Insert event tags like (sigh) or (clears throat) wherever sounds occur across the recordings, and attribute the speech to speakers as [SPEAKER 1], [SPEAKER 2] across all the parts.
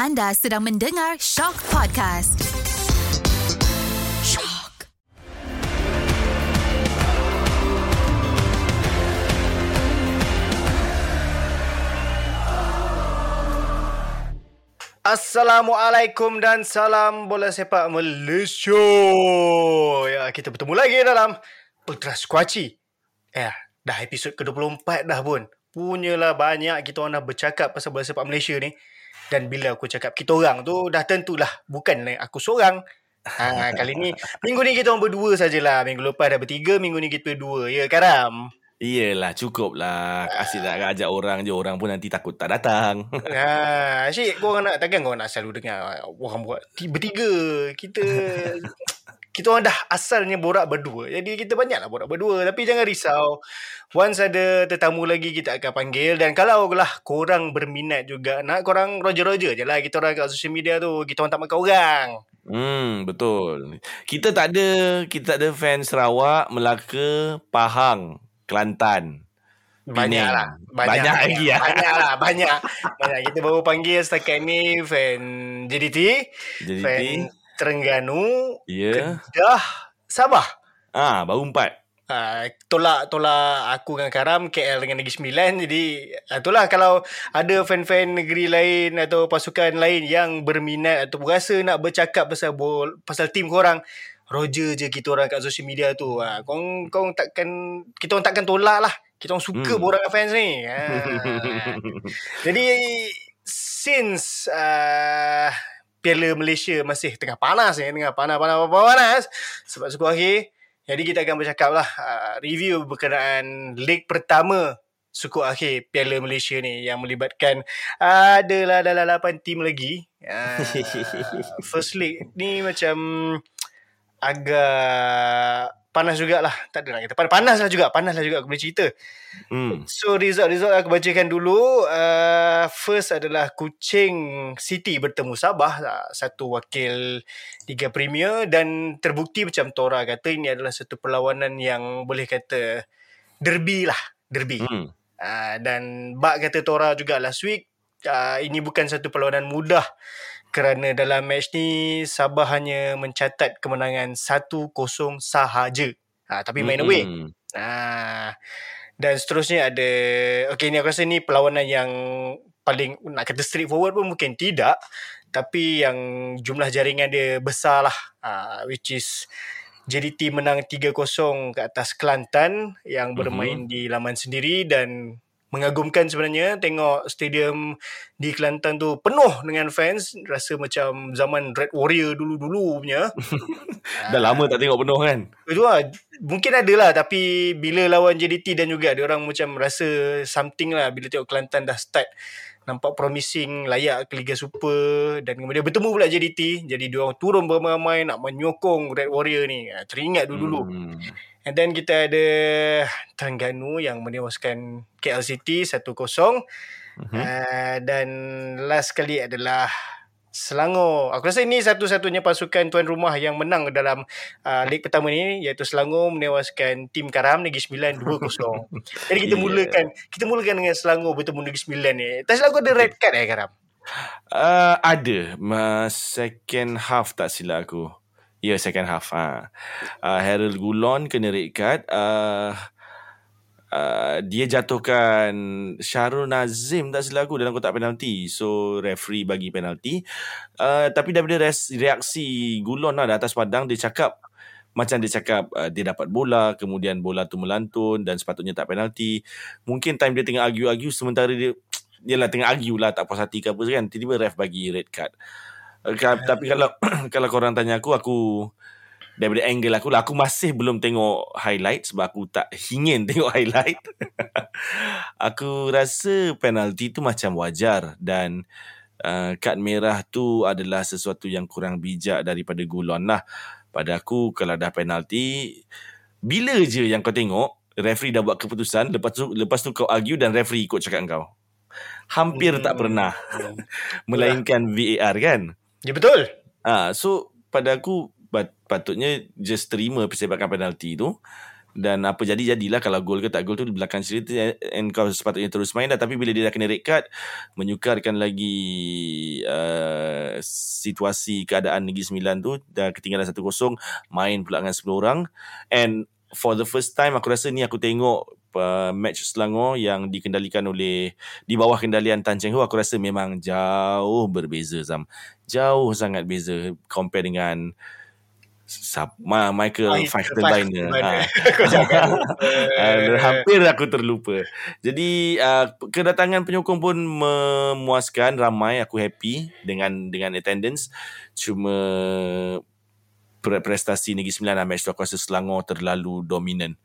[SPEAKER 1] Anda sedang mendengar Shock Podcast. Shock.
[SPEAKER 2] Assalamualaikum dan salam bola sepak Malaysia. Ya, kita bertemu lagi dalam Ultra Squatchy. Ya, dah episod ke-24 dah pun. Punyalah banyak kita orang dah bercakap pasal bola sepak Malaysia ni. Dan bila aku cakap kita orang tu dah tentulah bukan aku seorang. Ha, kali ni minggu ni kita orang berdua sajalah. Minggu lepas dah bertiga, minggu ni kita berdua. Ya, Karam.
[SPEAKER 3] Iyalah cukup lah Asyik nak ajak orang je Orang pun nanti takut tak datang (laughs)
[SPEAKER 2] Ha, asyik kau orang nak takkan kau nak selalu dengar orang buat ti- bertiga. Kita kita orang dah asalnya borak berdua. Jadi kita banyaklah borak berdua tapi jangan risau. Once ada tetamu lagi kita akan panggil dan kalau lah korang berminat juga nak korang roger-roger je lah kita orang kat social media tu. Kita orang tak makan orang.
[SPEAKER 3] Hmm betul Kita tak ada Kita tak ada fan Sarawak Melaka Pahang Kelantan
[SPEAKER 2] Banyak
[SPEAKER 3] Penang.
[SPEAKER 2] lah.
[SPEAKER 3] Banyak lagi lah.
[SPEAKER 2] Banyak lah. Banyak. Banyak. Kita baru panggil setakat ni fan JDT.
[SPEAKER 3] JDT.
[SPEAKER 2] Fan Terengganu.
[SPEAKER 3] Ya
[SPEAKER 2] Kedah. Sabah.
[SPEAKER 3] Ah Baru empat
[SPEAKER 2] Uh, tolak tolak aku dengan Karam KL dengan Negeri Sembilan jadi uh, itulah kalau ada fan-fan negeri lain atau pasukan lain yang berminat atau berasa nak bercakap pasal bol, pasal tim korang Roger je kita orang kat social media tu uh, kau kau takkan kita orang takkan tolak lah kita orang suka hmm. Dengan fans ni uh, (laughs) jadi since uh, Piala Malaysia masih tengah panas ni, tengah panas-panas-panas sebab suku akhir. Jadi kita akan bercakap lah uh, review berkenaan leg pertama suku akhir Piala Malaysia ni yang melibatkan uh, adalah dalam 8 tim lagi. Uh, (laughs) first leg ni macam agak panas jugalah. Tak adalah kita panas, panas lah juga. Panas lah juga aku boleh cerita.
[SPEAKER 3] Hmm
[SPEAKER 2] So result-result aku bacakan dulu. Uh, first adalah Kuching City bertemu Sabah. Uh, satu wakil Liga Premier. Dan terbukti macam Tora kata ini adalah satu perlawanan yang boleh kata derby lah. Derby.
[SPEAKER 3] Hmm
[SPEAKER 2] Uh, dan Bak kata Tora juga last week. Uh, ini bukan satu perlawanan mudah. Kerana dalam match ni Sabah hanya mencatat kemenangan 1-0 sahaja. Uh, tapi main away.
[SPEAKER 3] Hmm.
[SPEAKER 2] Ah, dan seterusnya ada Okay ni aku rasa ni perlawanan yang paling nak kata straightforward pun mungkin tidak tapi yang jumlah jaringan dia besar lah uh, which is JDT menang 3-0 ke atas Kelantan yang bermain mm-hmm. di laman sendiri dan mengagumkan sebenarnya. Tengok stadium di Kelantan tu penuh dengan fans. Rasa macam zaman Red Warrior dulu-dulu punya. (laughs)
[SPEAKER 3] Dah lama tak tengok penuh kan?
[SPEAKER 2] Itu lah. Mungkin ada lah tapi bila lawan JDT dan juga dia orang macam rasa something lah. Bila tengok Kelantan dah start nampak promising layak ke Liga Super dan kemudian bertemu pula JDT jadi dia orang turun beramai-ramai nak menyokong Red Warrior ni Ah, teringat dulu-dulu
[SPEAKER 3] hmm.
[SPEAKER 2] and then kita ada Terengganu yang menewaskan KL City 1-0
[SPEAKER 3] Mhm.
[SPEAKER 2] uh, dan last kali adalah Selangor. Aku rasa ini satu-satunya pasukan tuan rumah yang menang dalam uh, leg pertama ni iaitu Selangor menewaskan tim Karam Negeri Sembilan 2-0. (laughs) Jadi kita
[SPEAKER 3] Yeah.
[SPEAKER 2] mulakan kita mulakan dengan Selangor bertemu Negeri Sembilan ni. Tak silap aku ada red card eh Karam?
[SPEAKER 3] Uh, ada Ma, Second half tak silap aku Ya yeah, second half ha. uh, Harold Gulon kena red card uh, uh, Dia jatuhkan Syarul Nazim tak silap aku Dalam kotak penalti. So referee bagi penalti. Uh, Tapi daripada res- reaksi Gulon lah di atas padang Dia cakap macam dia cakap uh, dia dapat bola kemudian bola tu melantun dan sepatutnya tak penalti. Mungkin time dia tengah argue-argue sementara dia (tsk) Yelah tengah argue lah tak puas hati ke apa kan tiba-tiba ref bagi red card. Uh, ka- tapi kalau (clears throat) kalau korang tanya aku aku daripada angle aku lah. Aku masih belum tengok highlight sebab aku tak ingin (laughs) tengok highlight. (laughs) Aku rasa penalti tu macam wajar dan uh, kad merah tu adalah sesuatu yang kurang bijak daripada Gulon lah. Pada aku kalau dah penalti bila je yang kau tengok referee dah buat keputusan lepas tu lepas tu kau argue dan referee ikut cakap kau. Hampir
[SPEAKER 2] Hmm.
[SPEAKER 3] tak pernah (laughs) melainkan VAR kan?
[SPEAKER 2] Ya betul.
[SPEAKER 3] Ah, so pada aku pat- patutnya just terima persebakan penalti tu. Dan apa jadi jadilah kalau gol ke tak gol tu di belakang cerita and kau sepatutnya terus main dah. Tapi bila dia dah kena red card menyukarkan lagi uh, situasi keadaan Negeri Sembilan tu dah ketinggalan 1-0 main pula dengan 10 orang. And for the first time aku rasa ni aku tengok uh, match Selangor yang dikendalikan oleh di bawah kendalian Tan Cheng Ho aku rasa memang jauh berbeza Zam. Jauh sangat beza compare dengan Ma, Michael Feichtenbeiner. Ha. uh, hampir aku terlupa. Jadi uh, kedatangan penyokong pun memuaskan ramai aku happy dengan dengan attendance. Cuma prestasi Negeri Sembilan dan match tu aku rasa Selangor terlalu dominan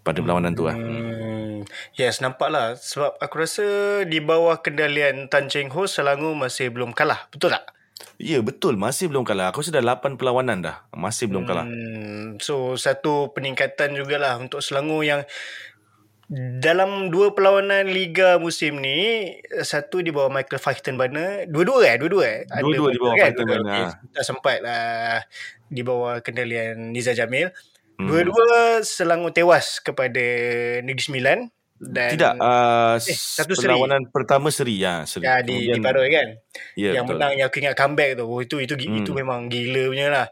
[SPEAKER 3] pada perlawanan tu lah.
[SPEAKER 2] Hmm. Yes, nampaklah. Sebab aku rasa di bawah kendalian Tan Cheng Ho, Selangor masih belum kalah. Betul tak?
[SPEAKER 3] Ya betul masih belum kalah. Aku sudah 8 perlawanan dah. Masih belum kalah.
[SPEAKER 2] Hmm, so satu peningkatan jugalah untuk Selangor yang dalam dua perlawanan liga musim ni satu di bawah Michael Feichtenbeiner dua-dua eh dua-dua eh
[SPEAKER 3] dua-dua di bawah kan? Feichtenbeiner
[SPEAKER 2] okay, tak sempat lah di bawah kendalian Niza Jamil hmm. dua-dua Selangor tewas kepada Negeri Sembilan dan
[SPEAKER 3] tidak uh, eh, satu perlawanan seri. pertama seri ya seri.
[SPEAKER 2] ya di Kemudian, di Paroi kan ya, yang betul. menang yang aku ingat comeback tu oh, itu itu hmm. itu memang gila punya lah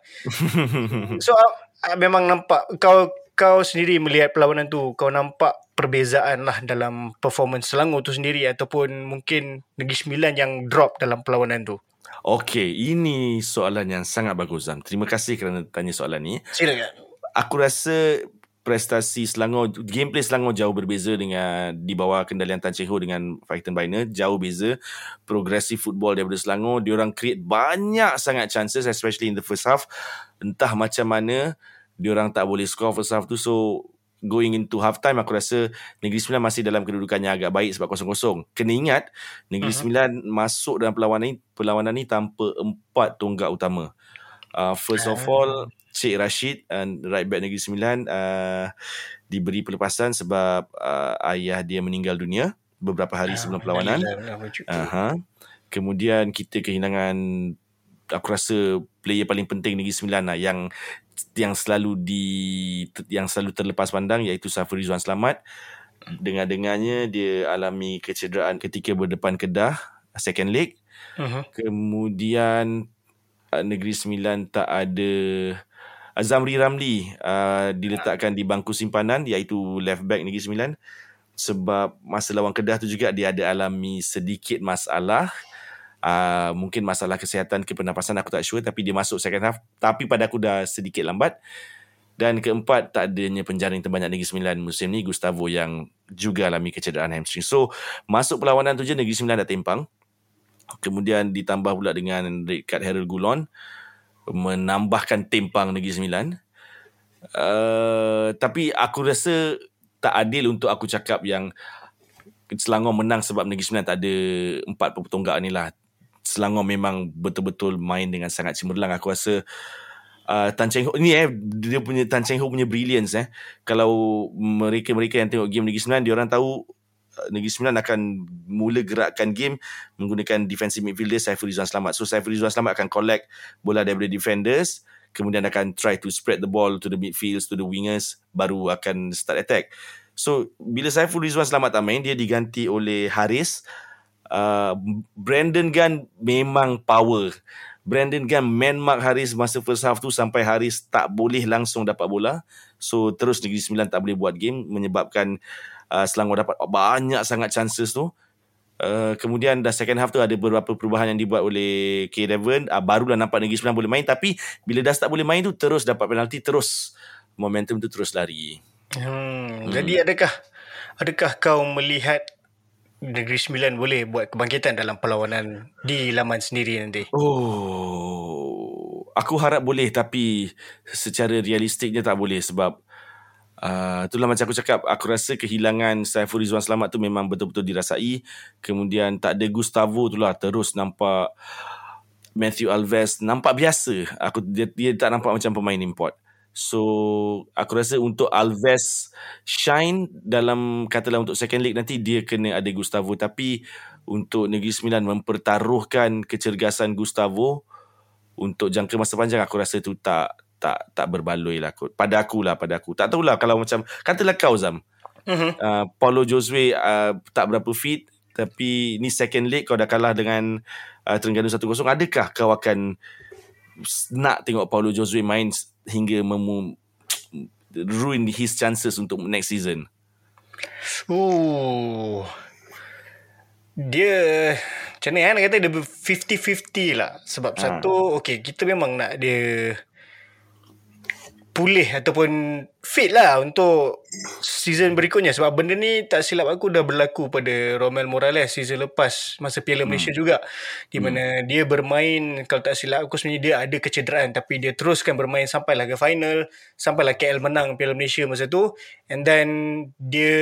[SPEAKER 2] (laughs) so uh, memang nampak kau kau sendiri melihat perlawanan tu kau nampak perbezaan lah dalam performance Selangor tu sendiri ataupun mungkin Negeri Sembilan yang drop dalam perlawanan tu
[SPEAKER 3] Okey, ini soalan yang sangat bagus Zam. Terima kasih kerana tanya soalan ni.
[SPEAKER 2] Silakan.
[SPEAKER 3] Aku rasa prestasi Selangor gameplay Selangor jauh berbeza dengan di bawah kendalian Tan Cheng Ho dengan Fighton Biner. Jauh beza progresif football daripada Selangor. Dia orang create banyak sangat chances especially in the first half. Entah macam mana dia orang tak boleh score first half tu. So going into half time aku rasa Negeri Sembilan masih dalam kedudukannya agak baik sebab kosong-kosong. Kena ingat Negeri uh-huh. Sembilan masuk dalam perlawanan ini perlawanan ini tanpa empat tonggak utama. Uh, first of all Cik Rashid and right back Negeri Sembilan uh, diberi pelepasan sebab uh, ayah dia meninggal dunia beberapa hari ah, sebelum perlawanan. Aha. Kemudian kita kehilangan aku rasa player paling penting Negeri Sembilan lah yang yang selalu di yang selalu terlepas pandang iaitu Safri Rizwan Selamat. Dengar-dengarnya dia alami kecederaan ketika berdepan Kedah second leg. Uh-huh. Kemudian uh, Negeri Sembilan tak ada Azamri Ramli uh, diletakkan di bangku simpanan iaitu left back Negeri Sembilan. Sebab masa lawan Kedah tu juga dia ada alami sedikit masalah. Uh, mungkin masalah kesihatan ke pernafasan aku tak sure tapi dia masuk second half. Tapi pada aku dah sedikit lambat. Dan keempat tak adanya penjaring terbanyak Negeri Sembilan musim ni Gustavo yang juga alami kecederaan hamstring. So masuk perlawanan tu je Negeri Sembilan dah tempang kemudian ditambah pula dengan red card Harold Gulon menambahkan tempang Negeri Sembilan. Uh, tapi aku rasa tak adil untuk aku cakap yang Selangor menang sebab Negeri Sembilan tak ada empat pertonggak ni lah. Selangor memang betul-betul main dengan sangat cemerlang. Aku rasa uh, Tan Cheng Ho ni eh dia punya Tan Cheng Ho punya brilliance eh. Kalau mereka-mereka yang tengok game Negeri Sembilan dia orang tahu Negeri Sembilan akan mula gerakkan game menggunakan defensive midfielder Saiful Rizwan Selamat. So Saiful Rizwan Selamat akan collect bola daripada defenders kemudian akan try to spread the ball to the midfields to the wingers baru akan start attack. So bila Saiful Rizwan Selamat tak main dia diganti oleh Haris uh, Brandon Gunn memang power. Brandon Gunn man mark Haris masa first half tu sampai Haris tak boleh langsung dapat bola. So terus Negeri Sembilan tak boleh buat game menyebabkan uh, Selangor dapat banyak sangat chances tu. Uh, kemudian dah second half tu ada beberapa perubahan yang dibuat oleh K11 uh, barulah nampak Negeri Sembilan boleh main tapi bila dah tak boleh main tu terus dapat penalti terus momentum tu terus lari
[SPEAKER 2] hmm, hmm. jadi adakah adakah kau melihat Negeri Sembilan boleh buat kebangkitan dalam perlawanan di laman sendiri nanti
[SPEAKER 3] oh aku harap boleh tapi secara realistiknya tak boleh sebab Uh, itulah macam aku cakap. Aku rasa kehilangan Saiful Rizwan Selamat tu Memang betul-betul dirasai. Kemudian tak ada Gustavo tu lah Terus nampak Matthew Alves Nampak biasa. Aku dia, dia tak nampak macam pemain import. So Aku rasa untuk Alves Shine Dalam Katalah untuk second league nanti Dia kena ada Gustavo. Tapi Untuk Negeri Sembilan Mempertaruhkan Kecergasan Gustavo Untuk jangka masa panjang Aku rasa tu tak tak tak berbaloi lah kot. Pada aku lah, pada aku. Tak tahulah kalau macam, katalah kau Zam,
[SPEAKER 2] Mhm.
[SPEAKER 3] uh, Paulo Josue uh, tak berapa fit, tapi ni second leg kau dah kalah dengan uh, Terengganu 1-0. Adakah kau akan nak tengok Paulo Josue main hingga memu ruin his chances untuk next season?
[SPEAKER 2] Ooh. Dia macam eh nak kata dia 50-50 lah. Sebab
[SPEAKER 3] Ha.
[SPEAKER 2] satu okay kita memang nak dia pulih ataupun fit lah untuk season berikutnya. Sebab benda ni tak silap aku dah berlaku pada Romel Morales season lepas masa Piala Malaysia juga. Di mana dia bermain kalau tak silap aku sebenarnya dia ada kecederaan. Tapi dia teruskan bermain sampailah ke final sampailah KL menang Piala Malaysia masa tu. And then dia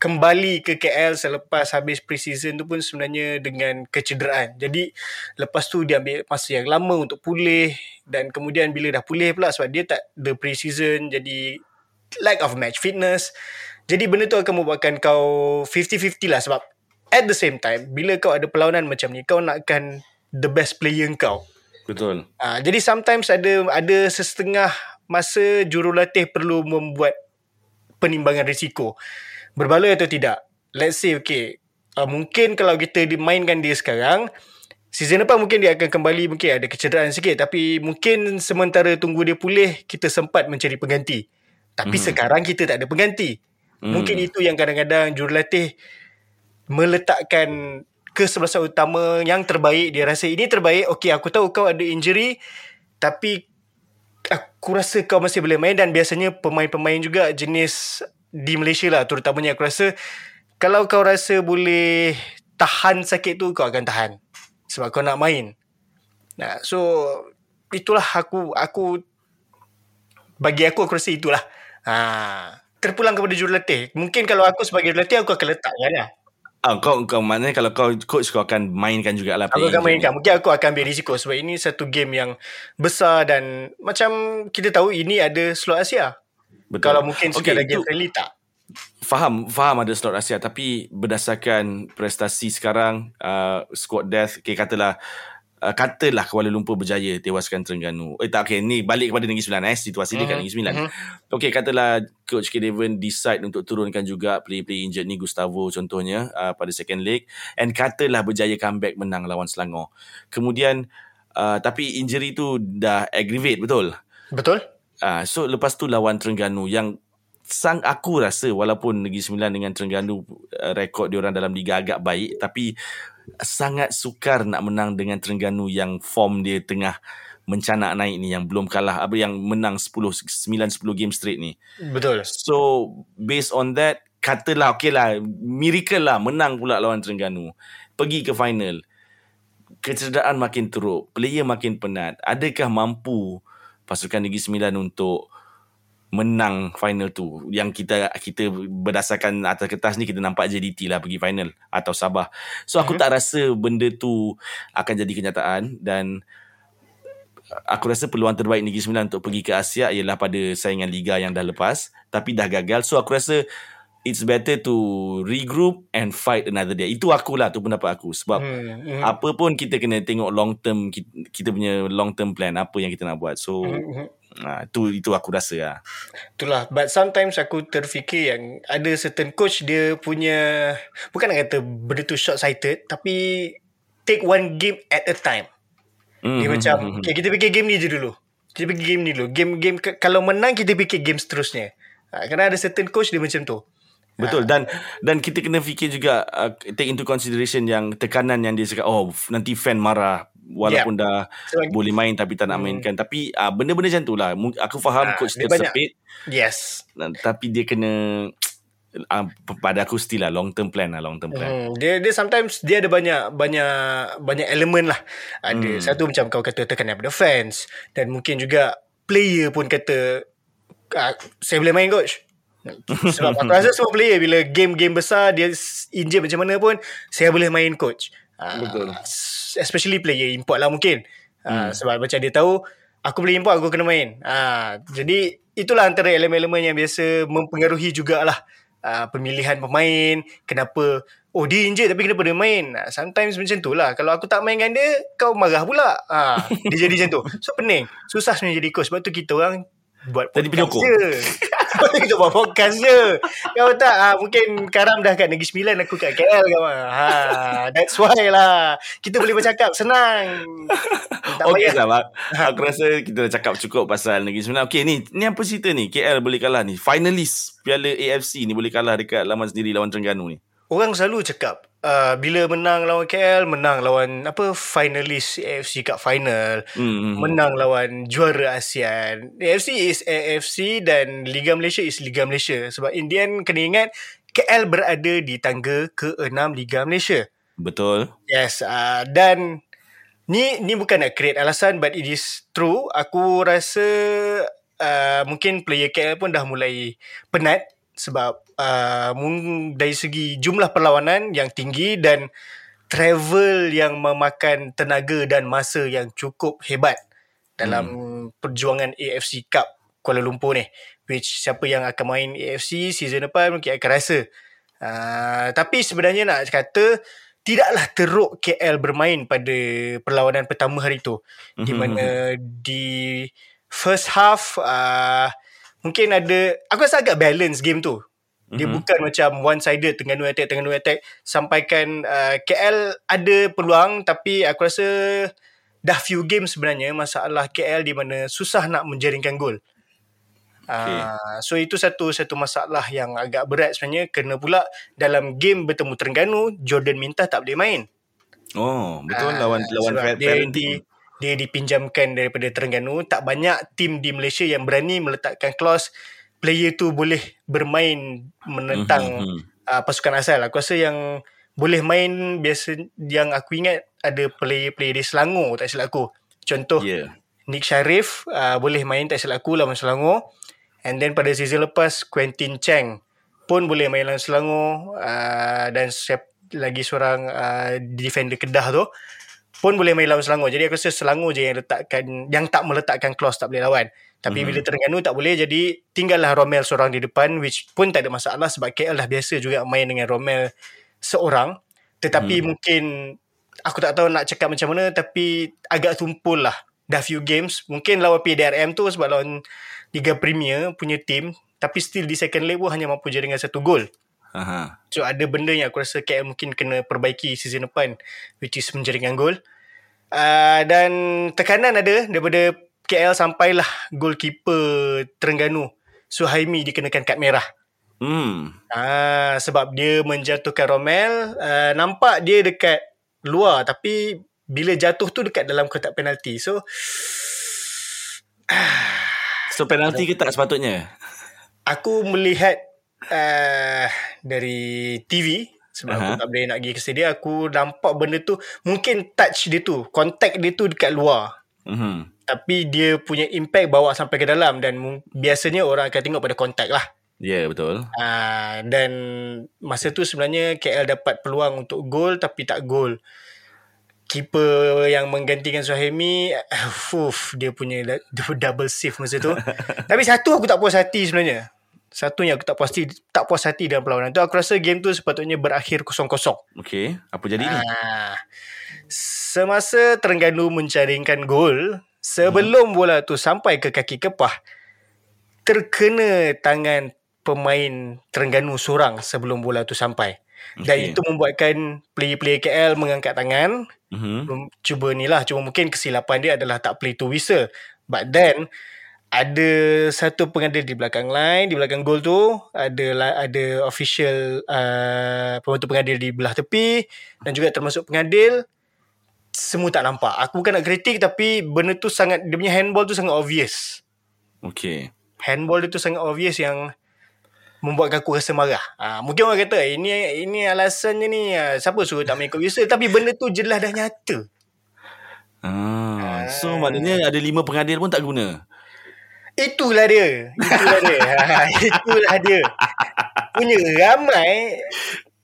[SPEAKER 2] kembali ke KL selepas habis pre-season tu pun sebenarnya dengan kecederaan. Jadi lepas tu dia ambil masa yang lama untuk pulih dan kemudian bila dah pulih pula sebab dia tak the pre-season jadi lack of match fitness. Jadi benda tu akan membuatkan kau 50-50 lah sebab at the same time bila kau ada perlawanan macam ni kau nakkan the best player kau.
[SPEAKER 3] Betul.
[SPEAKER 2] Uh, jadi sometimes ada ada sesetengah masa jurulatih perlu membuat penimbangan risiko. Berbaloi atau tidak. Let's say okay, uh, mungkin kalau kita dimainkan dia sekarang, season depan mungkin dia akan kembali mungkin ada kecederaan sikit tapi mungkin sementara tunggu dia pulih kita sempat mencari pengganti. Tapi mm-hmm. sekarang kita tak ada pengganti. Mm. Mungkin itu yang kadang-kadang jurulatih meletakkan kesebelasan utama yang terbaik dia rasa ini terbaik okey aku tahu kau ada injury tapi aku rasa kau masih boleh main dan biasanya pemain-pemain juga jenis di Malaysia lah terutamanya aku rasa kalau kau rasa boleh tahan sakit tu kau akan tahan sebab kau nak main. Nah so itulah aku aku bagi aku aku rasa itulah. Ha terpulang kepada jurulatih mungkin kalau aku sebagai jurulatih aku akan letakkan lah
[SPEAKER 3] Ah, kau kau maknanya kalau kau coach kau akan mainkan jugalah
[SPEAKER 2] Aku
[SPEAKER 3] player
[SPEAKER 2] akan mainkan. Mungkin aku akan ambil risiko sebab ini satu game yang besar dan macam kita tahu ini ada slot Asia.
[SPEAKER 3] Betul.
[SPEAKER 2] Kalau mungkin
[SPEAKER 3] Okey,
[SPEAKER 2] sekadar game friendly tak.
[SPEAKER 3] Faham, faham ada slot Asia tapi berdasarkan prestasi sekarang uh, squad death, okay, katalah uh, katalah Kuala Lumpur berjaya tewaskan Terengganu. Eh tak okay, ni balik kepada Negeri Sembilan eh situasi dia kat
[SPEAKER 2] Mhm,
[SPEAKER 3] Negeri Sembilan.
[SPEAKER 2] mhm.
[SPEAKER 3] Okay, katalah coach K Devon decide untuk turunkan juga player-player injured ni Gustavo contohnya uh, pada second leg and katalah berjaya comeback menang lawan Selangor. Kemudian uh, tapi injury tu dah aggravate betul.
[SPEAKER 2] Betul?
[SPEAKER 3] Ah, so lepas tu lawan Terengganu yang sang aku rasa walaupun Negeri Sembilan dengan Terengganu uh, rekod diorang dalam liga agak baik tapi sangat sukar nak menang dengan Terengganu yang form dia tengah mencanak naik ni yang belum kalah apa yang menang 10 9 10 game straight ni.
[SPEAKER 2] Betul.
[SPEAKER 3] So based on that katalah okay lah miracle lah menang pula lawan Terengganu. Pergi ke final. Kecederaan makin teruk, player makin penat. Adakah mampu pasukan Negeri Sembilan untuk menang final tu yang kita kita berdasarkan atas kertas ni kita nampak JDT lah pergi final atau Sabah. So aku
[SPEAKER 2] Mhm.
[SPEAKER 3] tak rasa benda tu akan jadi kenyataan dan aku rasa peluang terbaik Negeri Sembilan untuk pergi ke Asia ialah pada saingan liga yang dah lepas tapi dah gagal. So aku rasa it's better to regroup and fight another day. Itu akulah tu pendapat aku sebab
[SPEAKER 2] Hmm, hmm.
[SPEAKER 3] apa pun kita kena tengok long term kita, kita punya long term plan apa yang kita nak buat. So
[SPEAKER 2] Hmm, hmm.
[SPEAKER 3] ha, tu itu aku rasa lah.
[SPEAKER 2] Itulah But sometimes aku terfikir yang Ada certain coach Dia punya Bukan nak kata Benda tu short sighted Tapi Take one game at a time Dia
[SPEAKER 3] Mhm,
[SPEAKER 2] macam
[SPEAKER 3] mhm,
[SPEAKER 2] okay, Kita fikir game ni je dulu Kita fikir game ni dulu Game-game Kalau menang kita fikir game seterusnya ha, Kerana ada certain coach Dia macam tu
[SPEAKER 3] Betul dan dan kita kena fikir juga uh, take into consideration yang tekanan yang dia cakap oh nanti fan marah walaupun dah
[SPEAKER 2] So,
[SPEAKER 3] boleh main tapi tak nak
[SPEAKER 2] Hmm.
[SPEAKER 3] mainkan tapi uh, benda-benda macam tu lah aku faham
[SPEAKER 2] Ah,
[SPEAKER 3] coach tersepit
[SPEAKER 2] Yes
[SPEAKER 3] uh, tapi dia kena (tsk) uh, pada aku still lah long term plan lah long term plan
[SPEAKER 2] Hmm, dia dia sometimes dia ada banyak banyak banyak elemen lah. Ada
[SPEAKER 3] Hmm.
[SPEAKER 2] satu macam kau kata tekanan daripada fans dan mungkin juga player pun kata ah, saya boleh main coach. (laughs) Sebab aku rasa semua player bila game-game besar dia injured macam mana pun saya boleh main coach. Ah,
[SPEAKER 3] Betul.
[SPEAKER 2] Especially player import lah mungkin. Ah,
[SPEAKER 3] Hmm.
[SPEAKER 2] Sebab macam dia tahu aku boleh import aku kena main. Ah, jadi itulah antara elemen-elemen yang biasa mempengaruhi jugalah uh, pemilihan pemain, kenapa oh dia injured tapi kenapa dia main. Uh, sometimes macam tu lah. Kalau aku tak main dengan dia, kau marah pula. Uh, dia jadi macam tu. So pening. Susah sebenarnya jadi coach. Sebab tu kita orang buat
[SPEAKER 3] Jadi penyokong. (laughs)
[SPEAKER 2] kita buat podcast je. Kau tak, ha, mungkin Karam dah kat Negeri Sembilan, aku kat KL kau. Ha, that's why lah. Kita boleh bercakap, senang. Tak payah.
[SPEAKER 3] lah Mak. Aku rasa kita dah cakap cukup pasal Negeri Sembilan. Okey ni, ni apa cerita ni? KL boleh kalah ni. Finalist Piala AFC ni boleh kalah dekat laman sendiri lawan Terengganu ni.
[SPEAKER 2] Orang selalu cakap uh, bila menang lawan KL, menang lawan apa finalis AFC Cup final,
[SPEAKER 3] Hmm.
[SPEAKER 2] menang lawan juara ASEAN. AFC is AFC dan Liga Malaysia is Liga Malaysia. Sebab Indian kena ingat KL berada di tangga ke-6 Liga Malaysia.
[SPEAKER 3] Betul.
[SPEAKER 2] Yes, uh, dan ni ni bukan nak create alasan but it is true. Aku rasa uh, mungkin player KL pun dah mulai penat sebab uh, dari segi jumlah perlawanan yang tinggi dan travel yang memakan tenaga dan masa yang cukup hebat dalam hmm. perjuangan AFC Cup Kuala Lumpur ni which siapa yang akan main AFC season depan mungkin akan rasa uh, tapi sebenarnya nak kata tidaklah teruk KL bermain pada perlawanan pertama hari tu mm-hmm. di mana di first half uh, mungkin ada aku rasa agak balance game tu dia mm-hmm. bukan macam one sided Terengganu attack Terengganu attack sampaikan uh, KL ada peluang tapi aku rasa dah few game sebenarnya masalah KL di mana susah nak menjaringkan gol.
[SPEAKER 3] Okay.
[SPEAKER 2] Uh, so itu satu satu masalah yang agak berat sebenarnya kena pula dalam game bertemu Terengganu Jordan Minta tak boleh main.
[SPEAKER 3] Oh, betul
[SPEAKER 2] Ah,
[SPEAKER 3] lawan lawan
[SPEAKER 2] dia di,
[SPEAKER 3] team.
[SPEAKER 2] dia dipinjamkan daripada Terengganu tak banyak tim di Malaysia yang berani meletakkan clause player tu boleh bermain menentang
[SPEAKER 3] Mhm, mhm.
[SPEAKER 2] uh, pasukan asal aku rasa yang boleh main biasa yang aku ingat ada player-player di Selangor tak silap aku contoh.
[SPEAKER 3] Yeah.
[SPEAKER 2] Nick Sharif uh, boleh main tak silap aku lawan Selangor and then pada season lepas Quentin Chang pun boleh main lawan Selangor uh, dan siap lagi seorang uh, defender Kedah tu pun boleh main lawan Selangor. Jadi aku rasa Selangor je yang letakkan yang tak meletakkan clause tak boleh lawan. Tapi mm-hmm. bila Terengganu tak boleh jadi tinggallah Romel seorang di depan which pun tak ada masalah sebab KL dah biasa juga main dengan Romel seorang. Tetapi mm. mungkin aku tak tahu nak cakap macam mana tapi agak tumpul lah dah few games. Mungkin lawan PDRM tu sebab lawan Liga Premier punya team tapi still di second leg pun hanya mampu je dengan satu gol.
[SPEAKER 3] Aha.
[SPEAKER 2] So ada benda yang aku rasa KL mungkin kena perbaiki season depan which is menjaringkan gol. Uh, dan tekanan ada daripada KL sampailah goalkeeper Terengganu Suhaimi dikenakan kad merah.
[SPEAKER 3] Hmm.
[SPEAKER 2] Ah sebab dia menjatuhkan Romel, uh, nampak dia dekat luar tapi bila jatuh tu dekat dalam kotak penalti. So (sighs)
[SPEAKER 3] So penalti ke tak sepatutnya?
[SPEAKER 2] aku melihat uh, dari TV sebab uh-huh. aku tak boleh nak pergi ke stadium aku nampak benda tu mungkin touch dia tu contact dia tu dekat luar
[SPEAKER 3] Mhm.
[SPEAKER 2] Tapi dia punya impact bawa sampai ke dalam dan biasanya orang akan tengok pada contact lah.
[SPEAKER 3] Ya, yeah, betul.
[SPEAKER 2] uh, dan masa tu sebenarnya KL dapat peluang untuk gol tapi tak gol. Keeper yang menggantikan Suhaimi (sighs) uh, uf, dia punya (laughs) double save masa tu. (laughs) Tapi satu aku tak puas hati sebenarnya. Satu yang aku tak puas hati tak puas hati dalam perlawanan tu aku rasa game tu sepatutnya berakhir kosong-kosong.
[SPEAKER 3] Okey, apa jadi ni?
[SPEAKER 2] Ah, semasa Terengganu menjaringkan gol sebelum bola tu sampai ke kaki kepah terkena tangan pemain Terengganu seorang sebelum bola tu sampai dan
[SPEAKER 3] Okey.
[SPEAKER 2] itu membuatkan player-player KL mengangkat tangan
[SPEAKER 3] Mhm.
[SPEAKER 2] Mem- cuba ni lah cuma mungkin kesilapan dia adalah tak play to whistle but then ada satu pengadil di belakang line di belakang gol tu ada ada official uh, pembantu pengadil di belah tepi dan juga termasuk pengadil semua tak nampak aku bukan nak kritik tapi benda tu sangat dia punya handball tu sangat obvious
[SPEAKER 3] Okey.
[SPEAKER 2] handball dia tu sangat obvious yang membuatkan aku rasa marah. Ha, mungkin orang kata ini ini alasannya ni ah, siapa suruh tak main ikut tapi benda tu jelas dah nyata.
[SPEAKER 3] Ah, so maknanya ada lima pengadil pun tak guna.
[SPEAKER 2] Itulah dia. Itulah dia. Ha, (laughs) itulah dia. Punya ramai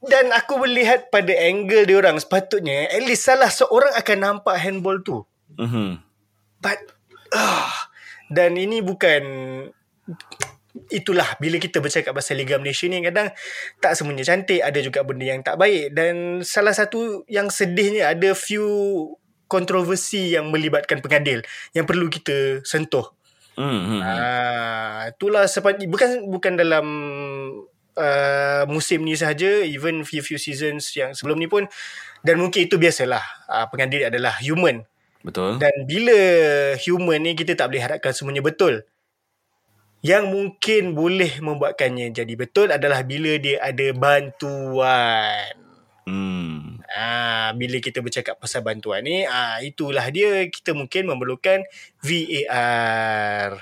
[SPEAKER 2] dan aku melihat pada angle dia orang sepatutnya at least salah seorang akan nampak handball tu.
[SPEAKER 3] Mhm.
[SPEAKER 2] But uh, dan ini bukan itulah bila kita bercakap pasal Liga Malaysia ni kadang tak semuanya cantik ada juga benda yang tak baik dan salah satu yang sedihnya ada few kontroversi yang melibatkan pengadil yang perlu kita sentuh.
[SPEAKER 3] Hmm, hmm, hmm.
[SPEAKER 2] Ah, itulah sebab bukan bukan dalam uh, musim ni sahaja even few few seasons yang sebelum ni pun dan mungkin itu biasalah uh, pengadil adalah human
[SPEAKER 3] Betul.
[SPEAKER 2] dan bila human ni kita tak boleh harapkan semuanya betul yang mungkin boleh membuatkannya jadi betul adalah bila dia ada bantuan
[SPEAKER 3] Hmm.
[SPEAKER 2] Ah, bila kita bercakap pasal bantuan ni, ah itulah dia kita mungkin memerlukan VAR.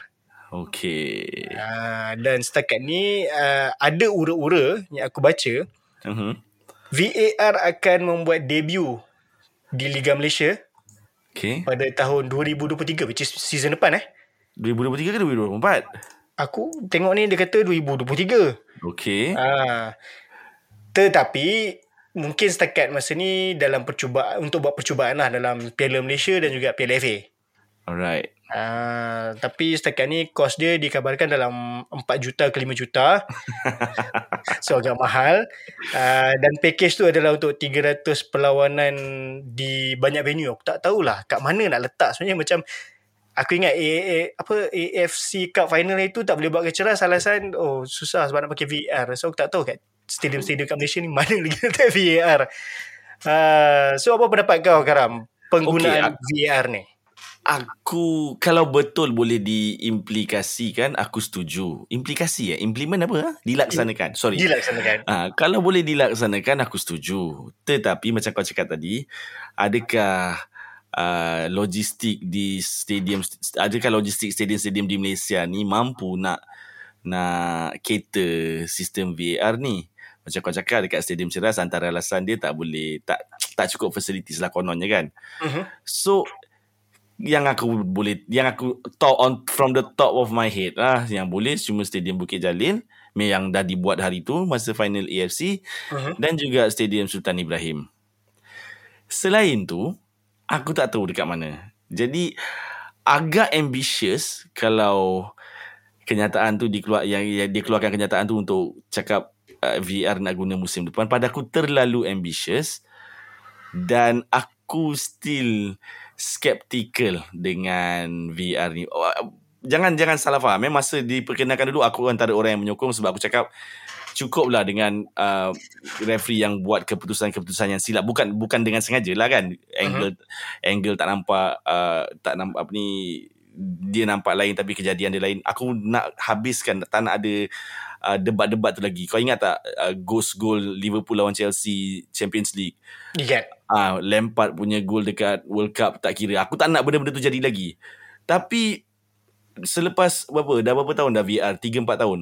[SPEAKER 3] Okay.
[SPEAKER 2] Ah, dan setakat ni ah, ada ura-ura yang aku baca,
[SPEAKER 3] Uh-huh.
[SPEAKER 2] VAR akan membuat debut di Liga Malaysia
[SPEAKER 3] Okay.
[SPEAKER 2] pada tahun 2023 which is season depan eh.
[SPEAKER 3] 2023 ke 2024?
[SPEAKER 2] Aku tengok ni dia kata 2023.
[SPEAKER 3] Okay.
[SPEAKER 2] Ah. Tetapi mungkin setakat masa ni dalam percubaan untuk buat percubaan lah dalam Piala Malaysia dan juga Piala FA.
[SPEAKER 3] Alright.
[SPEAKER 2] Ah, tapi setakat ni kos dia dikabarkan dalam 4 juta ke 5 juta. (laughs) so agak mahal. Ah, dan package tu adalah untuk 300 perlawanan di banyak venue. Aku tak tahulah kat mana nak letak sebenarnya macam Aku ingat AAA, apa AFC Cup final itu tak boleh buat keceras alasan oh susah sebab nak pakai VR. So aku tak tahu kat stadium-stadium kat Malaysia ni mana (laughs) lagi letak VAR. Uh, so apa pendapat kau Karam penggunaan
[SPEAKER 3] Okay,
[SPEAKER 2] VAR ni?
[SPEAKER 3] Aku kalau betul boleh diimplikasikan aku setuju. Implikasi ya, implement apa? ah? Dilaksanakan. Sorry.
[SPEAKER 2] Dilaksanakan.
[SPEAKER 3] Ah, kalau boleh dilaksanakan aku setuju. Tetapi macam kau cakap tadi, adakah uh, logistik di stadium adakah logistik stadium-stadium di Malaysia ni mampu nak nak cater sistem VAR ni? Macam kau cakap dekat Stadium Ceras antara alasan dia tak boleh tak tak cukup facilities lah kononnya kan.
[SPEAKER 2] Uh-huh.
[SPEAKER 3] So yang aku boleh yang aku top on from the top of my head lah yang boleh cuma Stadium Bukit Jalil yang dah dibuat hari tu masa final AFC
[SPEAKER 2] Uh-huh.
[SPEAKER 3] dan juga Stadium Sultan Ibrahim. Selain tu, aku tak tahu dekat mana. Jadi agak ambitious kalau kenyataan tu dikeluar yang, yang dia keluarkan kenyataan tu untuk cakap uh, VR nak guna musim depan pada aku terlalu ambitious dan aku still skeptical dengan VR ni. Oh, Jangan jangan salah faham. Eh. Masa diperkenalkan dulu aku antara orang yang menyokong sebab aku cakap cukuplah dengan uh, referee yang buat keputusan-keputusan yang silap bukan bukan dengan sengaja lah kan angle uh-huh. angle tak nampak uh, tak nampak apa ni dia nampak lain tapi kejadian dia lain aku nak habiskan tak nak ada uh, debat-debat tu lagi kau ingat tak uh, ghost goal Liverpool lawan Chelsea Champions League
[SPEAKER 2] Ingat.
[SPEAKER 3] ah uh, Lampard punya gol dekat World Cup tak kira aku tak nak benda-benda tu jadi lagi tapi selepas berapa dah berapa tahun dah VR 3 4 tahun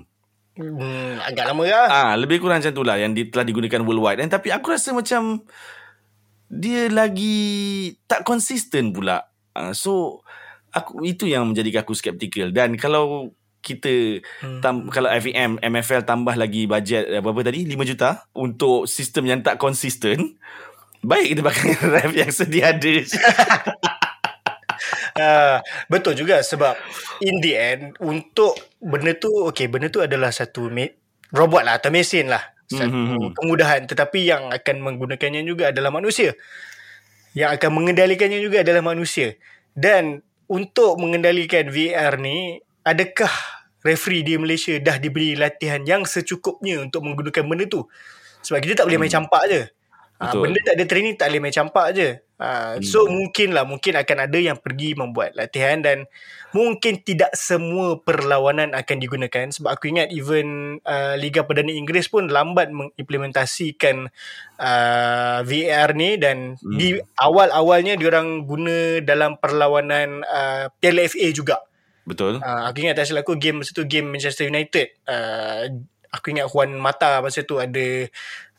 [SPEAKER 2] Hmm, agak lama lah.
[SPEAKER 3] Ah, lebih kurang macam tu lah yang di, telah digunakan worldwide. Dan tapi aku rasa macam dia lagi tak konsisten pula. Ah, so aku itu yang menjadikan aku skeptical. Dan kalau kita hmm. tam, kalau FAM MFL tambah lagi bajet eh, berapa tadi? 5 juta untuk sistem yang tak konsisten. Baik kita pakai (laughs) ref yang sedia ada.
[SPEAKER 2] Uh, (laughs) betul juga sebab in the end untuk benda tu okay benda tu adalah satu me- robot lah atau mesin lah. Satu
[SPEAKER 3] Mhm.
[SPEAKER 2] kemudahan. Tetapi yang akan menggunakannya juga adalah manusia. Yang akan mengendalikannya juga adalah manusia. Dan untuk mengendalikan VR ni adakah referee di Malaysia dah diberi latihan yang secukupnya untuk menggunakan benda tu sebab kita tak boleh main campak je Ha, benda tak ada training tak boleh main campak je. Ha, so mungkin lah mungkin akan ada yang pergi membuat latihan dan mungkin tidak semua perlawanan akan digunakan sebab aku ingat even uh, Liga Perdana Inggeris pun lambat mengimplementasikan uh, VAR ni dan
[SPEAKER 3] Hmm.
[SPEAKER 2] di awal-awalnya diorang guna dalam perlawanan uh, Piala FA juga.
[SPEAKER 3] Betul
[SPEAKER 2] Uh, aku ingat tak silap aku game masa tu game Manchester United. Uh, aku ingat Juan Mata masa tu ada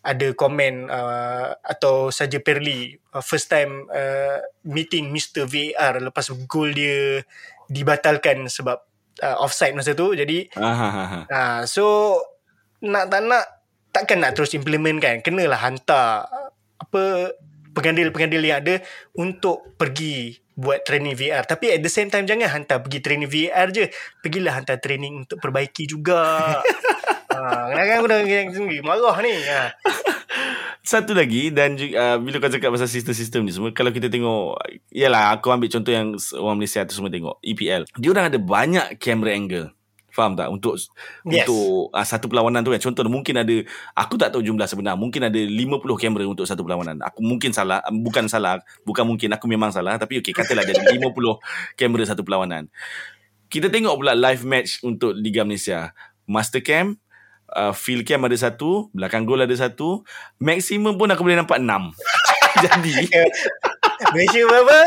[SPEAKER 2] ada komen uh, atau saja Perli uh, first time uh, meeting Mr VAR lepas gol dia dibatalkan sebab uh, offside masa tu. Jadi
[SPEAKER 3] ah, ah, ah, ah.
[SPEAKER 2] uh, so nak tak nak takkan nak terus implement kan. Kenalah hantar apa pengandil-pengandil yang ada untuk pergi buat training VR. Tapi at the same time jangan hantar pergi training VR je. Pergilah hantar training untuk perbaiki juga. ha, kadang-kadang aku dah marah ni. Ha.
[SPEAKER 3] Satu lagi dan juga, uh, bila kau cakap pasal sistem-sistem ni semua kalau kita tengok yalah aku ambil contoh yang orang Malaysia tu semua tengok EPL. Dia orang ada banyak camera angle. Faham tak? Untuk yes. untuk uh, satu perlawanan tu kan. Contoh mungkin ada aku tak tahu jumlah sebenar. Mungkin ada 50 kamera untuk satu perlawanan. Aku mungkin salah, bukan salah, bukan mungkin aku memang salah tapi okey katalah ada 50 (laughs) kamera satu perlawanan. Kita tengok pula live match untuk Liga Malaysia. Master Cam, uh, field cam ada satu, belakang gol ada satu, maksimum pun aku boleh nampak enam. (laughs) Jadi
[SPEAKER 2] Malaysia berapa?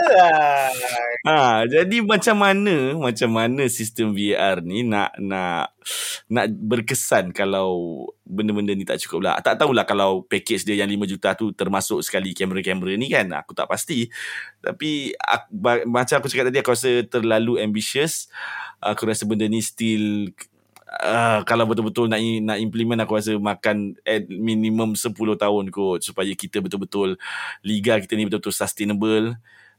[SPEAKER 3] Ha, jadi macam mana macam mana sistem VR ni nak nak nak berkesan kalau benda-benda ni tak cukup lah. Tak tahulah kalau package dia yang 5 juta tu termasuk sekali kamera-kamera ni kan. Aku tak pasti. Tapi aku, macam aku cakap tadi aku rasa terlalu ambitious. Aku rasa benda ni still uh, kalau betul-betul nak nak implement aku rasa makan at minimum 10 tahun kot supaya kita betul-betul liga kita ni betul-betul sustainable.